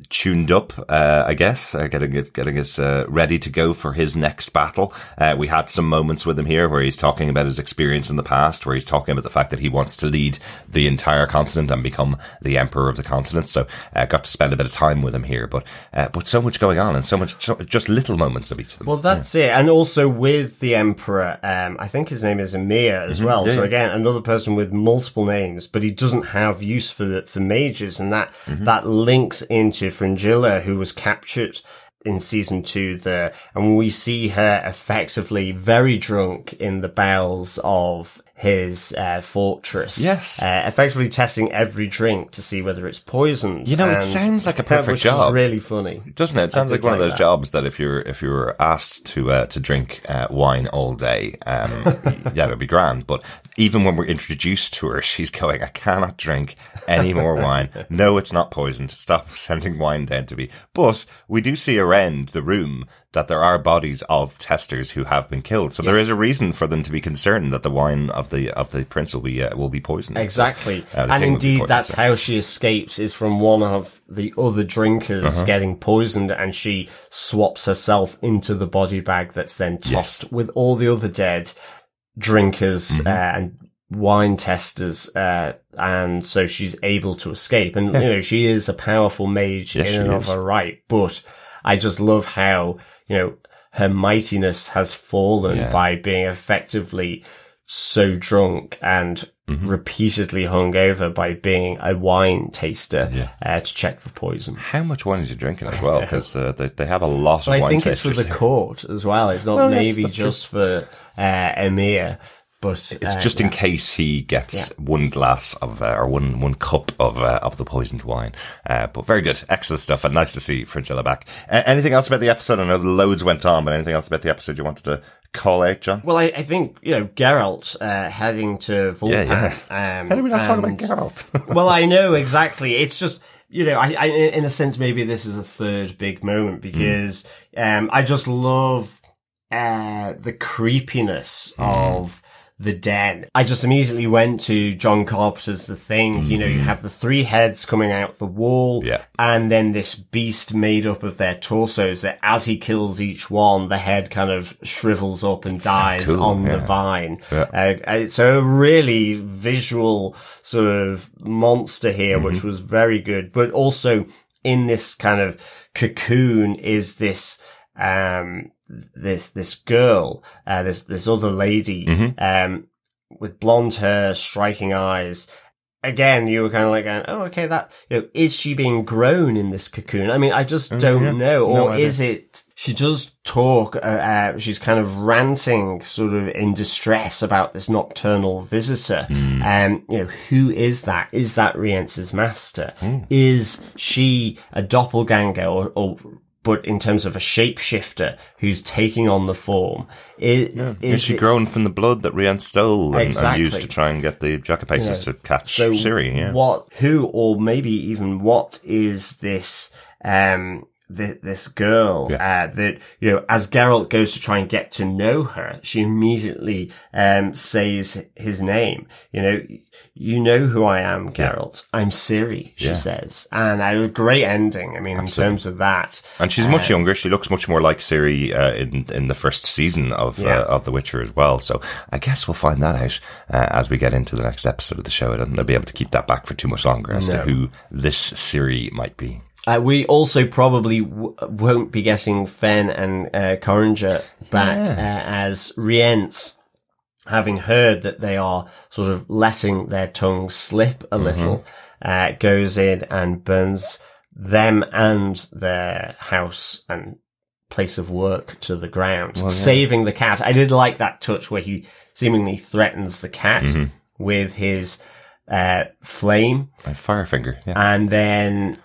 Speaker 1: tuned up, uh, I guess, uh, getting it, getting us uh, ready to go for his next battle. Uh, we had some moments with him here where he's talking about his experience in the past, where he's talking about the fact that he wants to lead the entire continent and become the Emperor of the continent. So uh, got to spend a bit of time with him here. But uh, but so much going on and so much, just little moments of each of them.
Speaker 3: Well, that's it. And also with the Emperor, um, I think his name is Emhyr as well.
Speaker 1: Mm-hmm. Yeah,
Speaker 3: so again, another person with multiple names, but he doesn't have use for, for mages. And that,
Speaker 1: Mm-hmm.
Speaker 3: that links into Fringilla, who was captured in season two there. And we see her effectively very drunk in the bowels of his, uh, fortress.
Speaker 1: Yes.
Speaker 3: Uh, effectively testing every drink to see whether it's poisoned.
Speaker 1: You know, it sounds like a perfect
Speaker 3: which
Speaker 1: job.
Speaker 3: Is really funny.
Speaker 1: doesn't it? It sounds like one of those
Speaker 3: that.
Speaker 1: jobs that if you're if you were asked to uh, to drink uh, wine all day, um, [laughs] yeah, it'd be grand. But even when we're introduced to her, she's going, "I cannot drink any more wine. [laughs] No, it's not poisoned. Stop sending wine down to me." But we do see around the room that there are bodies of testers who have been killed, so there is a reason for them to be concerned that the wine of the of the prince will be uh, will be poisoned.
Speaker 3: Exactly.
Speaker 1: Uh,
Speaker 3: and
Speaker 1: king would be
Speaker 3: indeed, that's
Speaker 1: so.
Speaker 3: how she escapes is from one of the other drinkers
Speaker 1: Uh-huh.
Speaker 3: getting poisoned and she swaps herself into the body bag that's then tossed with all the other dead drinkers
Speaker 1: Mm-hmm.
Speaker 3: uh, and wine testers uh, and so she's able to escape and you know she is a powerful mage
Speaker 1: Yes,
Speaker 3: in and of
Speaker 1: is.
Speaker 3: her right but i just love how you know her mightiness has fallen
Speaker 1: Yeah.
Speaker 3: by being effectively so drunk and
Speaker 1: Mm-hmm.
Speaker 3: repeatedly hung over by being a wine taster uh, to check for poison.
Speaker 1: How much wine is he drinking as well? [laughs] Because uh, they, they have a lot
Speaker 3: But
Speaker 1: of
Speaker 3: I
Speaker 1: wine I
Speaker 3: think it's for the court as well. It's not
Speaker 1: Well,
Speaker 3: maybe
Speaker 1: that's true.
Speaker 3: just for uh, Emhyr, but
Speaker 1: It's
Speaker 3: uh,
Speaker 1: just in case he gets one glass of uh, or one one cup of uh, of the poisoned wine. Uh, but very good, excellent stuff, and nice to see Fringilla back. Uh, anything else about the episode? I know loads went on, but anything else about the episode you wanted to call out, John?
Speaker 3: Well, I, I think you know Geralt uh, heading to Vulpan.
Speaker 1: Yeah,
Speaker 3: Um,
Speaker 1: How do we not talk about Geralt? [laughs]
Speaker 3: well, I know exactly. It's just you know, I, I in a sense maybe this is a third big moment because um, I just love uh, the creepiness of the den. I just immediately went to John Carpenter's The Thing. You know, you have the three heads coming out the wall,
Speaker 1: Yeah.
Speaker 3: and then this beast made up of their torsos. That as he kills each one, the head kind of shrivels up and dies
Speaker 1: cool,
Speaker 3: on the vine.
Speaker 1: Yeah.
Speaker 3: Uh, it's a really visual sort of monster here,
Speaker 1: Mm-hmm.
Speaker 3: which was very good. But also in this kind of cocoon is this, um, this, this girl, uh, this, this other lady,
Speaker 1: Mm-hmm.
Speaker 3: um, with blonde hair, striking eyes. Again, you were kind of like, going, oh, okay, that, you know, is she being grown in this cocoon? I mean, I just don't
Speaker 1: Mm, yeah.
Speaker 3: know. Or
Speaker 1: idea.
Speaker 3: is it, she does talk, uh, uh, she's kind of ranting sort of in distress about this nocturnal visitor.
Speaker 1: Hmm.
Speaker 3: Um, you know, who is that? Is that Rience's master?
Speaker 1: Hmm.
Speaker 3: Is she a doppelganger or, or, but in terms of a shapeshifter who's taking on the form? Is,
Speaker 1: Is she
Speaker 3: it-
Speaker 1: grown from the blood that Rience stole and, and used to try and get the Jackapaces to catch
Speaker 3: So
Speaker 1: Ciri? Yeah.
Speaker 3: what, who, or maybe even what is this, um, this, this girl, uh, that, you know, as Geralt goes to try and get to know her, she immediately, um, says his name. You know, you know who I am, Geralt. I'm Ciri, she
Speaker 1: Yeah.
Speaker 3: says. And a great ending. I mean, in terms of that.
Speaker 1: And she's much younger. She looks much more like Ciri uh, in in the first season of
Speaker 3: Yeah.
Speaker 1: uh, of The Witcher as well. So I guess we'll find that out uh, as we get into the next episode of the show. I don't they'll be able to keep that back for too much longer as to who this Ciri might be.
Speaker 3: Uh, we also probably w- won't be getting Fen and uh, Codringer back uh, as Rience, having heard that they are sort of letting their tongues slip a little, uh, goes in and burns them and their house and place of work to the ground, saving the cat. I did like that touch where he seemingly threatens the cat with his uh, flame
Speaker 1: My Firefinger. Yeah.
Speaker 3: and then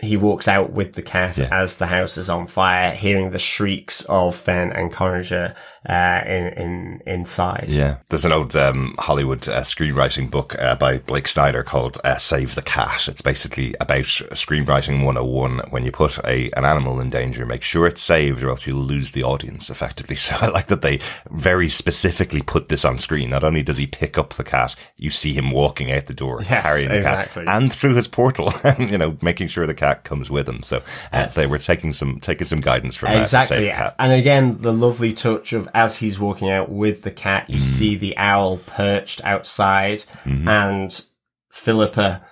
Speaker 3: he walks out with the cat
Speaker 1: Yeah.
Speaker 3: as the house is on fire, hearing the shrieks of Fen and Codringer uh, in in inside.
Speaker 1: Yeah, there's an old um, Hollywood uh, screenwriting book uh, by Blake Snyder called uh, "Save the Cat." It's basically about screenwriting 101. When you put a an animal in danger, make sure it's saved, or else you'll lose the audience effectively. [laughs] So I like that they very specifically put this on screen. Not only does he pick up the cat, you see him walking out the door
Speaker 3: Yes,
Speaker 1: carrying the
Speaker 3: exactly.
Speaker 1: cat, and through his portal, [laughs] you know, making sure the cat comes with him. So uh, they were taking some taking some guidance from
Speaker 3: Exactly.
Speaker 1: the Cat.
Speaker 3: And again, the lovely touch of as he's walking out with the cat,
Speaker 1: Mm.
Speaker 3: you see the owl perched outside
Speaker 1: Mm-hmm.
Speaker 3: and Philippa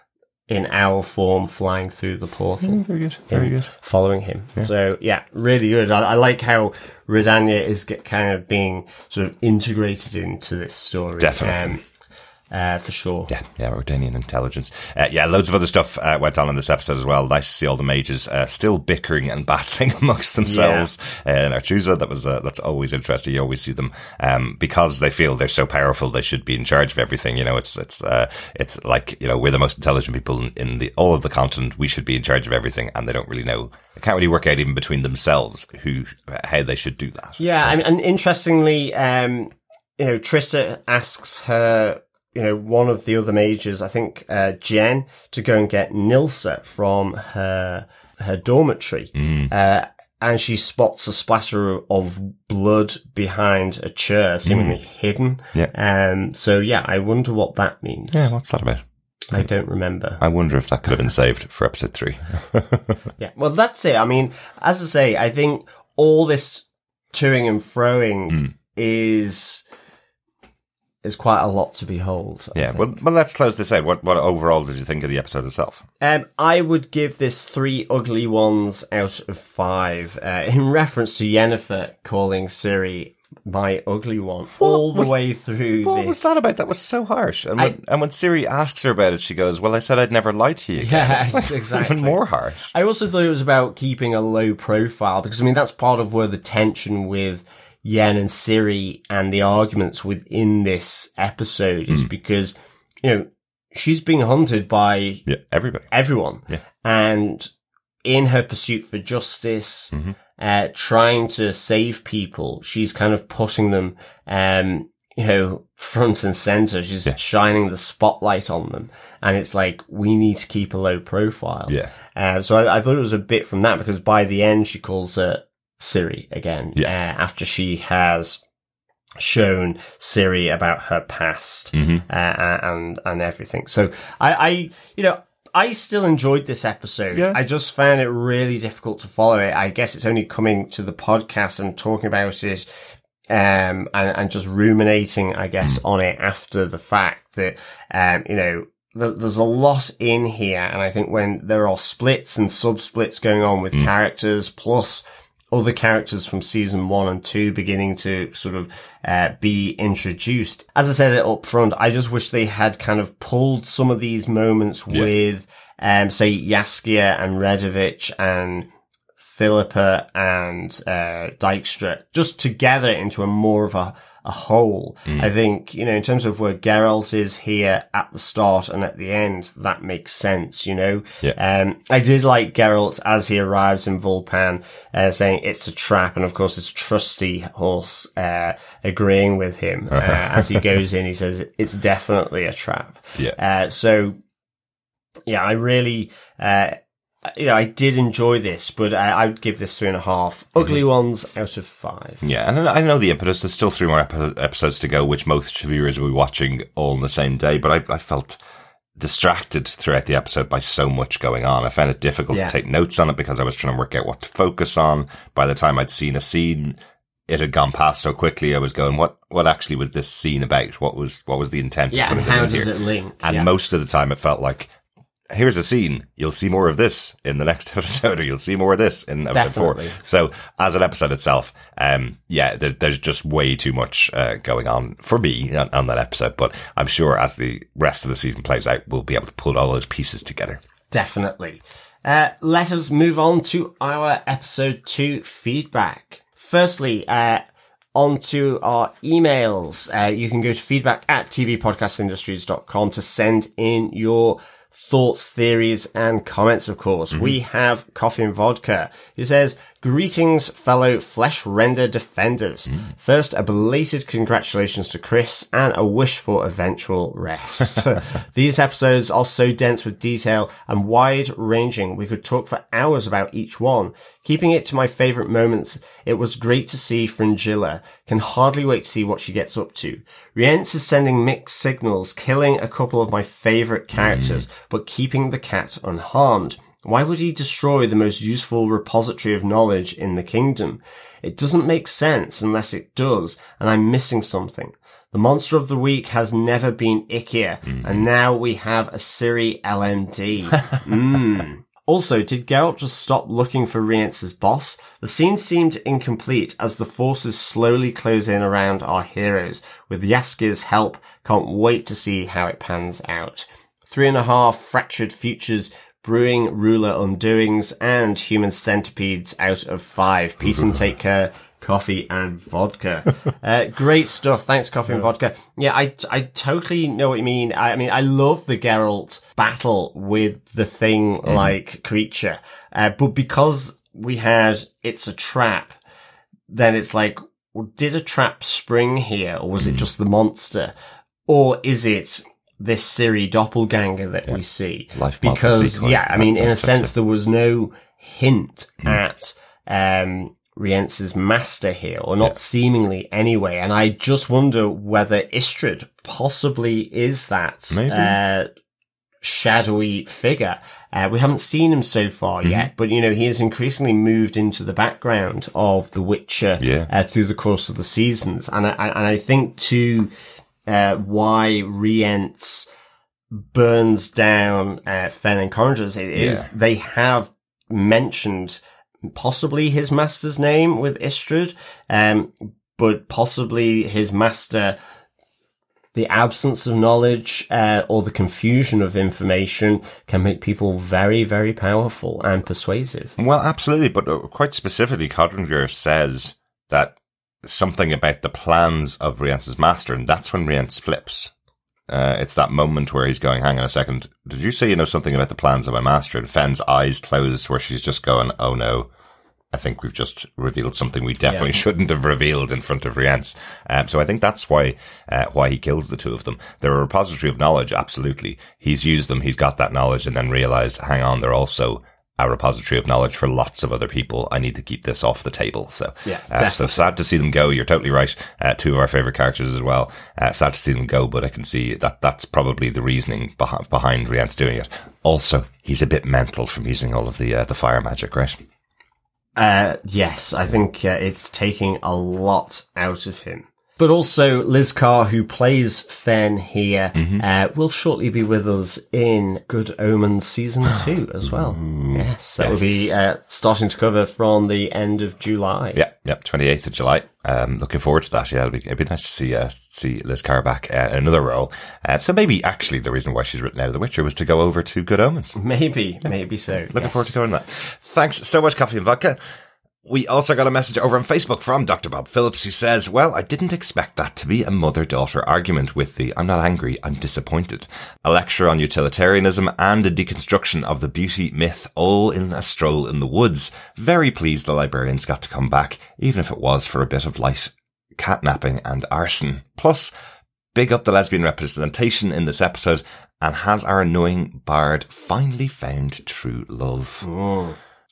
Speaker 3: in owl form flying through the portal.
Speaker 1: Very good. Very good.
Speaker 3: following him. So yeah, really good. I, I like how Redania is get, kind of being sort of integrated into this story.
Speaker 1: Definitely.
Speaker 3: Um, uh, for sure.
Speaker 1: Yeah, yeah, Redanian intelligence. Uh, yeah, loads of other stuff uh, went on in this episode as well. Nice to see all the mages uh, still bickering and [laughs] battling amongst themselves. Uh, and Aretuza, that was uh, that's always interesting. You always see them um, because they feel they're so powerful. They should be in charge of everything. You know, it's it's uh, it's like you know we're the most intelligent people in, in the all of the continent. We should be in charge of everything, and they don't really know. They can't really work out even between themselves who how they should do that.
Speaker 3: Yeah, I mean, and interestingly, um, you know, Tissaia asks her, you know, one of the other mages, I think, uh, Jen, to go and get Nilsa from her her dormitory. Uh, and she spots a splatter of blood behind a chair, seemingly hidden.
Speaker 1: Yeah.
Speaker 3: Um, so yeah, I wonder what that means.
Speaker 1: Yeah, what's that about?
Speaker 3: I don't remember.
Speaker 1: I wonder if that could have been saved for episode three. [laughs]
Speaker 3: Yeah. Well, that's it. I mean, as I say, I think all this toing and froing
Speaker 1: Hmm.
Speaker 3: is is quite a lot to behold. I
Speaker 1: Yeah,
Speaker 3: think.
Speaker 1: well, well, let's close this out. What, what overall did you think of the episode itself?
Speaker 3: Um, I would give this three ugly ones out of five, uh, in [laughs] reference to Yennefer calling Ciri my ugly one all the
Speaker 1: was-
Speaker 3: way through
Speaker 1: What
Speaker 3: this.
Speaker 1: was that about? That was so harsh. And when, and when Ciri asks her about it, she goes, "Well, I said I'd never lie to you." again."
Speaker 3: Yeah, [laughs] exactly.
Speaker 1: Even more harsh.
Speaker 3: I also thought it was about keeping a low profile because I mean that's part of where the tension with Yen and Ciri and the arguments within this episode is because you know she's being hunted by
Speaker 1: Yeah, everybody.
Speaker 3: everyone,
Speaker 1: Yeah.
Speaker 3: and in her pursuit for justice,
Speaker 1: Mm-hmm.
Speaker 3: uh, trying to save people, she's kind of putting them, um, you know, front and center. She's shining the spotlight on them, and it's like we need to keep a low profile.
Speaker 1: Yeah.
Speaker 3: Uh, so I, I thought it was a bit from that because by the end she calls her Ciri again.
Speaker 1: Yeah.
Speaker 3: Uh, after she has shown Ciri about her past
Speaker 1: Mm-hmm.
Speaker 3: uh, and and everything. So I, I you know. I still enjoyed this episode.
Speaker 1: Yeah.
Speaker 3: I just found it really difficult to follow it. I guess it's only coming to the podcast and talking about it, um, and, and just ruminating, I guess, on it after the fact that, um, you know, th- there's a lot in here. And I think when there are splits and sub splits going on with characters plus other characters from season one and two beginning to sort of uh, be introduced. As I said it up front, I just wish they had kind of pulled some of these moments with, um, say, Jaskier and Radovid and Philippa and uh, Dijkstra just together into a more of a, a whole. I think, you know, in terms of where Geralt is here at the start and at the end, that makes sense, you know?
Speaker 1: Yeah.
Speaker 3: Um, I did like Geralt as he arrives in Vulpan, uh, saying it's a trap. And of course, his trusty horse, uh, agreeing with him, uh, [laughs] as he goes in, he says it's definitely a trap.
Speaker 1: Yeah.
Speaker 3: Uh, so yeah, I really, uh, you know, I did enjoy this, but I, I would give this three and a half ugly mm-hmm. ones out of five.
Speaker 1: Yeah, and I know the impetus. There's still three more epi- episodes to go, which most viewers will be watching all in the same day. But I, I felt distracted throughout the episode by so much going on. I found it difficult
Speaker 3: Yeah.
Speaker 1: to take notes on it because I was trying to work out what to focus on. By the time I'd seen a scene, it had gone past so quickly. I was going, what, what actually was this scene about? What was, what was the intent?
Speaker 3: Yeah,
Speaker 1: of
Speaker 3: and how does
Speaker 1: here?
Speaker 3: it link?
Speaker 1: And
Speaker 3: yeah.
Speaker 1: most of the time it felt like, here's a scene. You'll see more of this in the next [laughs] episode, or you'll see more of this in episode
Speaker 3: Definitely.
Speaker 1: four. So as an episode itself, um, yeah, there, there's just way too much, uh, going on for me on, on that episode. But I'm sure as the rest of the season plays out, we'll be able to put all those pieces together.
Speaker 3: Definitely. Uh, let us move on to our episode two feedback. Firstly, uh, on to our emails. Uh, you can go to feedback at tvpodcastindustries.com to send in your thoughts, theories, and comments, of course. We mm-hmm. have Coffin Vodka, who says, Greetings, fellow flesh render defenders. Mm. First, a belated congratulations to Chris and a wish for eventual rest. [laughs] These episodes are so dense with detail and wide ranging. We could talk for hours about each one. Keeping it to my favorite moments, it was great to see Fringilla. Can hardly wait to see what she gets up to. Rience is sending mixed signals, killing a couple of my favorite characters, but keeping the cat unharmed. Why would he destroy the most useful repository of knowledge in the kingdom? It doesn't make sense unless it does, and I'm missing something. The monster of the week has never been ickier, and now we have a Ciri LMD. [laughs] mm. Also, did Geralt just stop looking for Rience's boss? The scene seemed incomplete as the forces slowly close in around our heroes. With Jaskier's help, can't wait to see how it pans out. Three and a half fractured futures, brewing ruler undoings, and human centipedes out of five. Peace and [laughs] take care. Coffee and vodka. [laughs] Uh, great stuff. Thanks, coffee and vodka. Yeah, I, I totally know what you mean. I, I mean, I love the Geralt battle with the thing like creature. Uh, but because we had it's a trap, then it's like, well, did a trap spring here or was it just the monster? Or is it this Ciri doppelganger that we see?
Speaker 1: Life
Speaker 3: because, yeah, I mean, in a sense, there was no hint at, um, Rience's master here, or not seemingly anyway. And I just wonder whether Istredd possibly is that, uh, shadowy figure. Uh, we haven't seen him so far
Speaker 1: Mm-hmm.
Speaker 3: yet, but you know, he has increasingly moved into the background of The Witcher
Speaker 1: Yeah.
Speaker 3: uh, through the course of the seasons. And I, and I think too, uh, why Rience burns down, uh, Fen and it is
Speaker 1: Yeah.
Speaker 3: they have mentioned possibly his master's name with Istredd, um, but possibly his master the absence of knowledge uh, or the confusion of information can make people very, very powerful and persuasive.
Speaker 1: Well, absolutely, but uh, quite specifically, Codringer says that something about the plans of Rience's master, and that's when Rience flips. Uh, it's that moment where he's going, hang on a second, did you say you know something about the plans of my master? And Fen's eyes close where she's just going, oh no, I think we've just revealed something we definitely [laughs] shouldn't have revealed in front of Rience. Um, so I think that's why, uh, why he kills the two of them. They're a repository of knowledge, absolutely. He's used them, he's got that knowledge and then realized, hang on, they're also a repository of knowledge for lots of other people. I need to keep this off the table. So,
Speaker 3: Yeah,
Speaker 1: uh, so sad to see them go. You're totally right. Uh, two of our favorite characters as well. Uh, sad to see them go, but I can see that that's probably the reasoning behind, behind Rience doing it. Also, he's a bit mental from using all of the, uh, the fire magic, right?
Speaker 3: Uh, yes, I think uh, it's taking a lot out of him. But also, Liz Carr, who plays Fen here, uh, will shortly be with us in Good Omens season [gasps] two as well. yes, that will be uh, starting to cover from the end of July.
Speaker 1: Yeah, yeah, 28th of July. Um, looking forward to that. Yeah, it'd be, it'd be nice to see, uh, see Liz Carr back uh, in another role. Uh, so maybe actually the reason why she's written out of The Witcher was to go over to Good Omens.
Speaker 3: Maybe, maybe so.
Speaker 1: Looking forward to going that. Thanks so much, Coffee and Vodka. We also got a message over on Facebook from Dr. Bob Phillips who says, well, I didn't expect that to be a mother-daughter argument with the I'm not angry, I'm disappointed. A lecture on utilitarianism and a deconstruction of the beauty myth all in a stroll in the woods. Very pleased the librarians got to come back, even if it was for a bit of light catnapping and arson. Plus, big up the lesbian representation in this episode, and has our annoying bard finally found true love?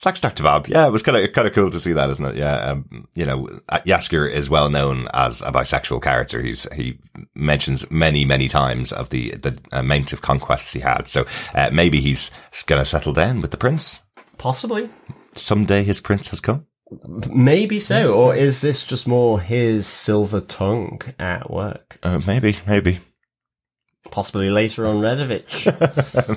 Speaker 1: Thanks, Dr. Bob. Yeah, it was kind of kind of cool to see that, isn't it? Yeah, um, you know, Jaskier is well known as a bisexual character. He's he mentions many many times of the the amount of conquests he had. So uh, maybe he's going to settle down with the prince.
Speaker 3: Possibly.
Speaker 1: Someday his prince has come.
Speaker 3: Maybe so. Or is this just more his silver tongue at work?
Speaker 1: Uh, maybe, maybe.
Speaker 3: Possibly later on Radovid.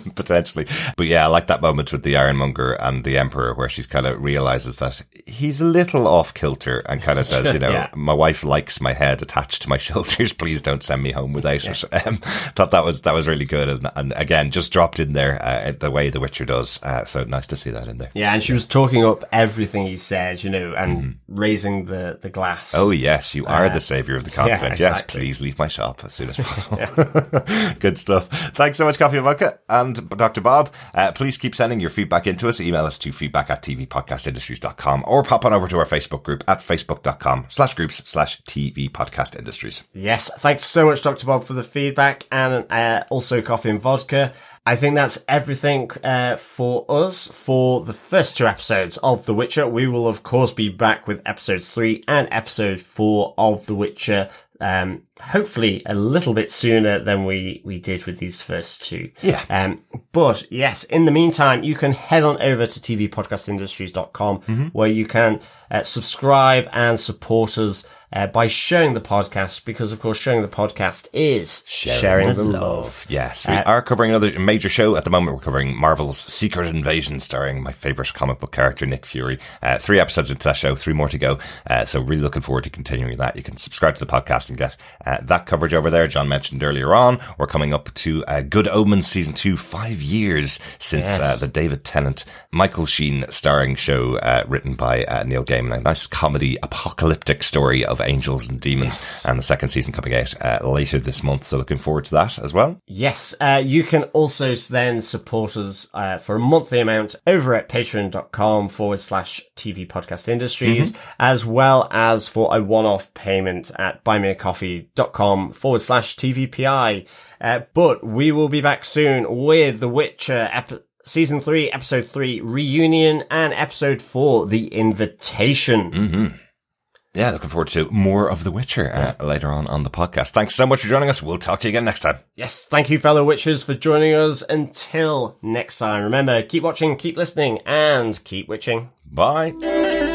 Speaker 3: [laughs]
Speaker 1: Potentially. But yeah, I like that moment with the Ironmonger and the Emperor where she's kind of realizes that he's a little off kilter and kind of [laughs] says, you know,
Speaker 3: Yeah.
Speaker 1: my wife likes my head attached to my [laughs] shoulders. Please don't send me home without it. Um, thought that was, that was really good. And, and again, just dropped in there, uh, the way The Witcher does. Uh, so nice to see that in there.
Speaker 3: yeah, and she was talking up everything he said, you know, and raising the, the glass.
Speaker 1: Oh yes, you are the savior of the continent. Yes,
Speaker 3: exactly.
Speaker 1: please leave my shop as soon as possible. [laughs] Good stuff. Thanks so much, Coffee and Vodka and Dr. Bob. Uh, please keep sending your feedback into us. Email us to feedback at tvpodcastindustries.com or pop on over to our Facebook group at facebook.com slash groups slash TV podcast industries.
Speaker 3: Yes, thanks so much, Dr. Bob, for the feedback and uh, also coffee and vodka. I think that's everything uh, for us for the first two episodes of The Witcher. We will, of course, be back with episodes three and episode four of The Witcher. Um, hopefully a little bit sooner than we, we did with these first two.
Speaker 1: Yeah.
Speaker 3: Um, but yes, in the meantime, you can head on over to tvpodcastindustries.com where you can uh, subscribe and support us uh, by sharing the podcast because, of course, sharing the podcast is sharing, the, love.
Speaker 1: Yes, we
Speaker 3: Uh,
Speaker 1: are covering another major show at the moment. We're covering Marvel's Secret Invasion, starring my favorite comic book character, Nick Fury. Uh, three episodes into that show, three more to go. Uh, so really looking forward to continuing that. You can subscribe to the podcast and get uh, that coverage over there. John mentioned earlier on, we're coming up to uh, Good Omens season two, five years since uh, the David Tennant, Michael Sheen starring show uh, written by uh, Neil Gaiman. A nice comedy apocalyptic story of angels and demons. And the second season coming out uh, later this month. So looking forward to that as well.
Speaker 3: Yes, uh, you can also then support us uh, for a monthly amount over at patreon.com forward slash TV podcast industries, as well as for a one-off payment at buymeacoffee.com forward slash TVPI. Uh, but we will be back soon with The Witcher ep- season three, episode three reunion and episode four, The Invitation.
Speaker 1: Yeah, looking forward to more of The Witcher uh, later on on the podcast. Thanks so much for joining us. We'll talk to you again next time.
Speaker 3: Yes, thank you, fellow witchers, for joining us. Until next time, remember, keep watching, keep listening, and keep witching.
Speaker 1: Bye.